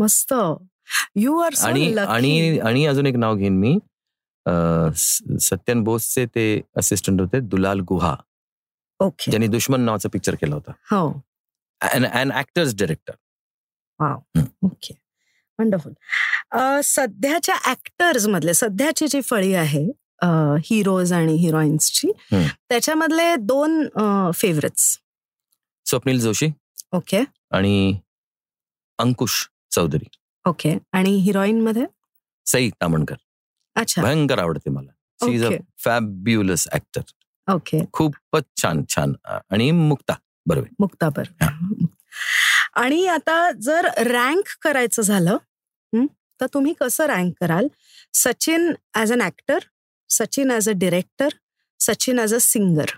मस्त. यू आर आणि अजून एक नाव घेईन मी. सत्यन बोसचे ते असिस्टंट होते दुलाल गुहा. ओके. ज्यांनी दुश्मन नावाचा पिक्चर केला होता. हो. Actors director okay. वंडरफुल सध्याच्या ऍक्टर्स मधले सध्याची जी फळी आहे हिरोज आणि हिरोईन्सची. त्याच्यामधले दोन फेवरेट्स स्वप्नील जोशी. ओके. आणि अंकुश चौधरी. ओके. आणि हिरोईन मध्ये? सई तामणकर. भयंकर आवडते मला. She is a fabulous actor okay खूपच छान छान आणि मुक्ता बरोबर मुक्ताबर आणि आता जर रँक करायचं झालं तर तुम्ही कसं रँक कराल? Sachin as an actor Sachin as a director Sachin as a singer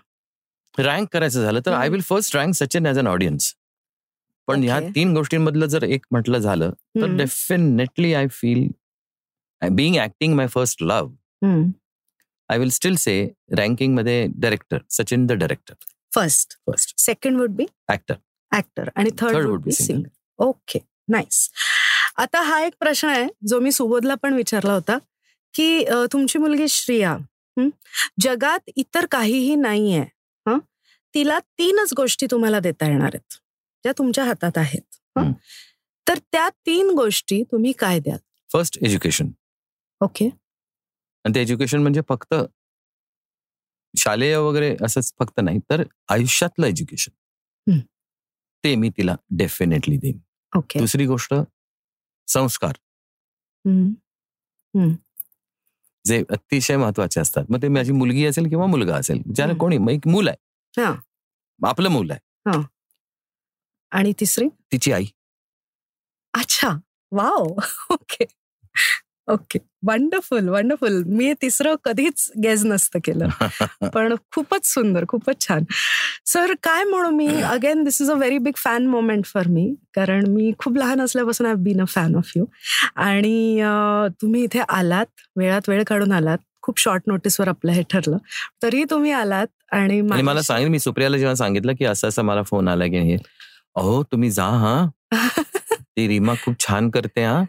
rank करायचं झालं तर I will first rank Sachin as an audience पण ह्या. तीन गोष्टींमधलं जर एक म्हटलं झालं तर definitely I feel being acting my first love I will still say रँकिंगमध्ये director Sachin the director first first second would be actor actor आणि third Third would would be be singer. Singer okay nice आता हा एक प्रश्न आहे जो मी सुबोधला पण विचारला होता की तुमची मुलगी श्रिया जगात इतर काहीही नाहीये हं, तिला तीनच गोष्टी तुम्हाला देता येणार आहेत ज्या तुमच्या हातात आहेत. तर त्या तीन गोष्टी तुम्ही काय द्याल? First education okay. आणि ते एज्युकेशन म्हणजे फक्त शालेय वगैरे असंच फक्त नाही तर आयुष्यातलं एज्युकेशन. ते मी तिला डेफिनेटली देईन. ओके. दुसरी गोष्ट संस्कार. जे अतिशय महत्त्वाचे असतात. मग ते माझी मुलगी असेल किंवा मुलगा असेल ज्याला. कोणी मग एक मूल आहे. हा. आपलं मूल आहे. आणि तिसरी? तिची आई. अच्छा. Wow. Okay. Okay. Wonderful wonderful मी तिसरं कधीच गेज नसतं केलं. पण खूपच सुंदर खूपच छान. सर काय म्हणू मी? Again this is a very big fan moment for me कारण मी खूप लहान असल्यापासून I been a fan of you आणि तुम्ही इथे आलात वेळात वेळ काढून आलात. खूप शॉर्ट नोटीसवर आपलं हे ठरलं. तरी तुम्ही आलात आणि मला सांगेल मी सुप्रियाला जेव्हा सांगितलं की असं असं मला फोन आला की अहो तुम्ही जा हा. ती रीमा खूप छान करते हा.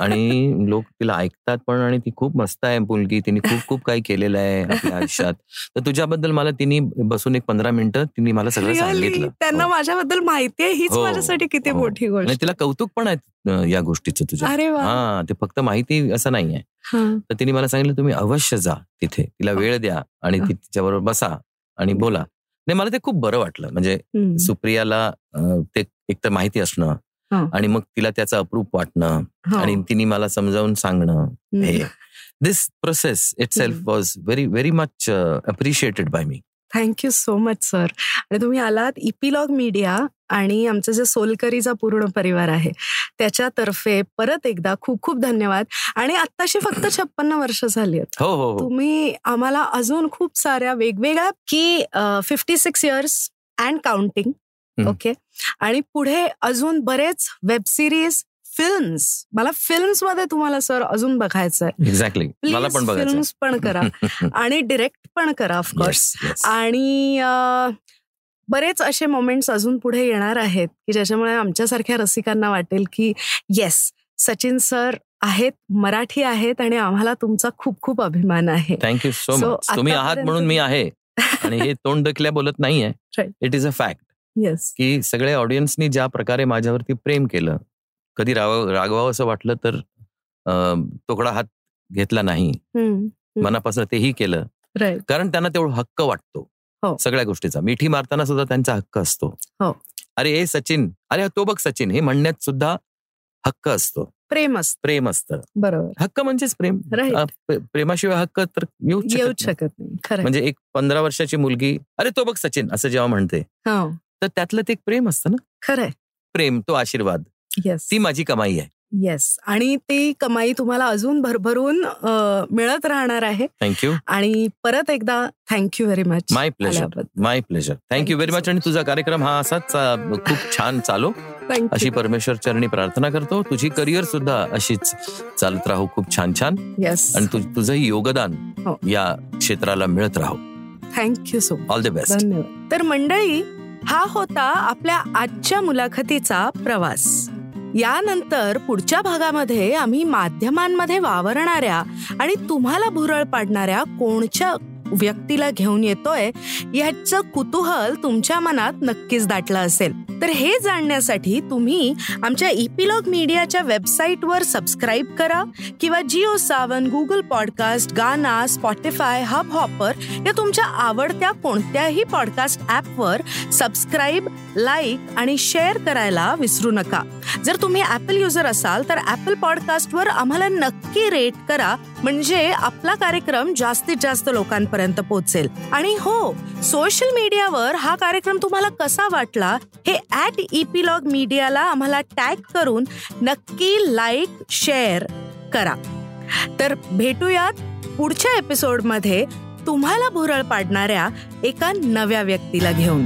आणि लोक तिला ऐकतात पण आणि ती खूप मस्त आहे मुलगी. तिने खूप खूप काही केलेलं आहे आपल्या आयुष्यात. तर तुझ्याबद्दल मला तिने बसून एक पंधरा मिनिटं तिने मला सगळं? सांगितलं. त्यांना हो. माझ्याबद्दल माहिती आहे? हीच हो, माझ्यासाठी किती हो. मोठी गोष्ट तिला कौतुक पण आहे या गोष्टीचं तुझ्या. हा ते फक्त माहिती असं नाहीये. हा. तर तिने मला सांगितलं तुम्ही अवश्य जा तिथे. तिला वेळ द्या आणि ती तिच्याबरोबर बसा आणि बोला. नाही मला ते खूप बरं वाटलं. म्हणजे. सुप्रियाला ते एक तर माहिती असणं. आणि मग तिला त्याचं अप्रूप वाटणं. आणि तिने मला समजावून सांगणं. हे this process itself. Was very very much appreciated by me thank you so much sir आणि तुम्ही आलात इपिलॉग मीडिया आणि आमचं जे सोलकरीचा पूर्ण परिवार आहे त्याच्यातर्फे परत एकदा खूप खूप धन्यवाद आणि आत्ताशी फक्त छप्पन्न वर्ष झाली आहेत हो हो हो तुम्ही आम्हाला अजून खूप साऱ्या वेगवेगळ्या की fifty six years and counting. Okay? आणि पुढे अजून बरेच वेब सिरीज फिल्म्स मला फिल्म्समध्ये तुम्हाला सर अजून बघायचं आहे एक्झॅक्टली मला पण फिल्म्स पण करा. आणि डिरेक्ट पण करा ऑफकोर्स. आणि बरेच असे मोमेंट्स अजून पुढे येणार आहेत की ज्याच्यामुळे आमच्यासारख्या रसिकांना वाटेल की येस सचिन सर आहेत मराठी आहेत आणि आम्हाला तुमचा खूप खूप अभिमान आहे. थँक्यू सो मच तुम्ही आहात म्हणून मी आहे. आणि हे तोंड दखल्या बोलत नाहीये. It is a fact yes की सगळ्या ऑडियन्सनी ज्या प्रकारे माझ्यावरती प्रेम केलं कधी राग रागवावं असं वाटलं तर तोकडा हात घेतला नाही. मनापासून तेही केलं. कारण त्यांना तेवढा हक्क वाटतो. हो. सगळ्या गोष्टीचा. मिठी मारताना सुद्धा त्यांचा हक्क असतो. हो. अरे हे सचिन. अरे तो बघ सचिन. हे म्हणण्यात सुद्धा हक्क असतो. प्रेम असत. प्रेम असतं. बरोबर. हक्क म्हणजेच प्रेम. प्रेमाशिवाय हक्क तर येऊच शकत नाही. म्हणजे एक पंधरा वर्षाची मुलगी अरे तो बघ सचिन असं जेव्हा म्हणते. हो. तर त्यातलं ते एक प्रेम असतं ना? खरंय. प्रेम तो आशीर्वाद. येस ती माझी कमाई आहे. येस आणि ती कमाई तुम्हाला अजून भरभरून मिळत राहणार आहे. थँक्यू आणि परत एकदा thank you very much my pleasure my pleasure thank you very much आणि तुझा कार्यक्रम हा असाच खूप छान चालो. अशी परमेश्वर चरणी प्रार्थना करतो. तुझी करिअर सुद्धा अशीच चालत राहू. खूप छान छान. येस आणि तुझंही योगदान हो. या क्षेत्राला मिळत राहू. Thank you so all the best धन्यवाद. तर मंडळी हा होता आपल्या आजच्या मुलाखतीचा प्रवास. यानंतर पुढच्या भागामध्ये आम्ही माध्यमांमध्ये वावरणाऱ्या आणि तुम्हाला भुरळ पाडणाऱ्या कोणच्या व्यक्तीला घेऊन येतोय याचं कुतूहल तुमच्या मनात नक्कीच दाटलं असेल. तर हे जाणण्यासाठी तुम्ही आमच्या इपिलॉग मीडियाच्या वेबसाईटवर सबस्क्राईब करा किंवा Jio Saavn Google podcast Gaana Spotify Hubhopper या तुमच्या आवडत्या कोणत्याही पॉडकास्ट ॲपवर सबस्क्राईब लाईक आणि शेअर करायला विसरू नका. जर तुम्ही ॲपल युजर असाल तर ॲपल पॉडकास्टवर आम्हाला नक्की रेट करा. म्हणजे आपला कार्यक्रम जास्तीत जास्त लोकांपर्यंत पोहोचेल आणि हो सोशल मीडियावर हा कार्यक्रम तुम्हाला कसा वाटला हे ऍट इपिलॉग मीडियाला आम्हाला टॅग करून नक्की लाईक शेअर करा. तर भेटूयात पुढच्या एपिसोडमध्ये तुम्हाला भुरळ पाडणाऱ्या एका नव्या व्यक्तीला घेऊन.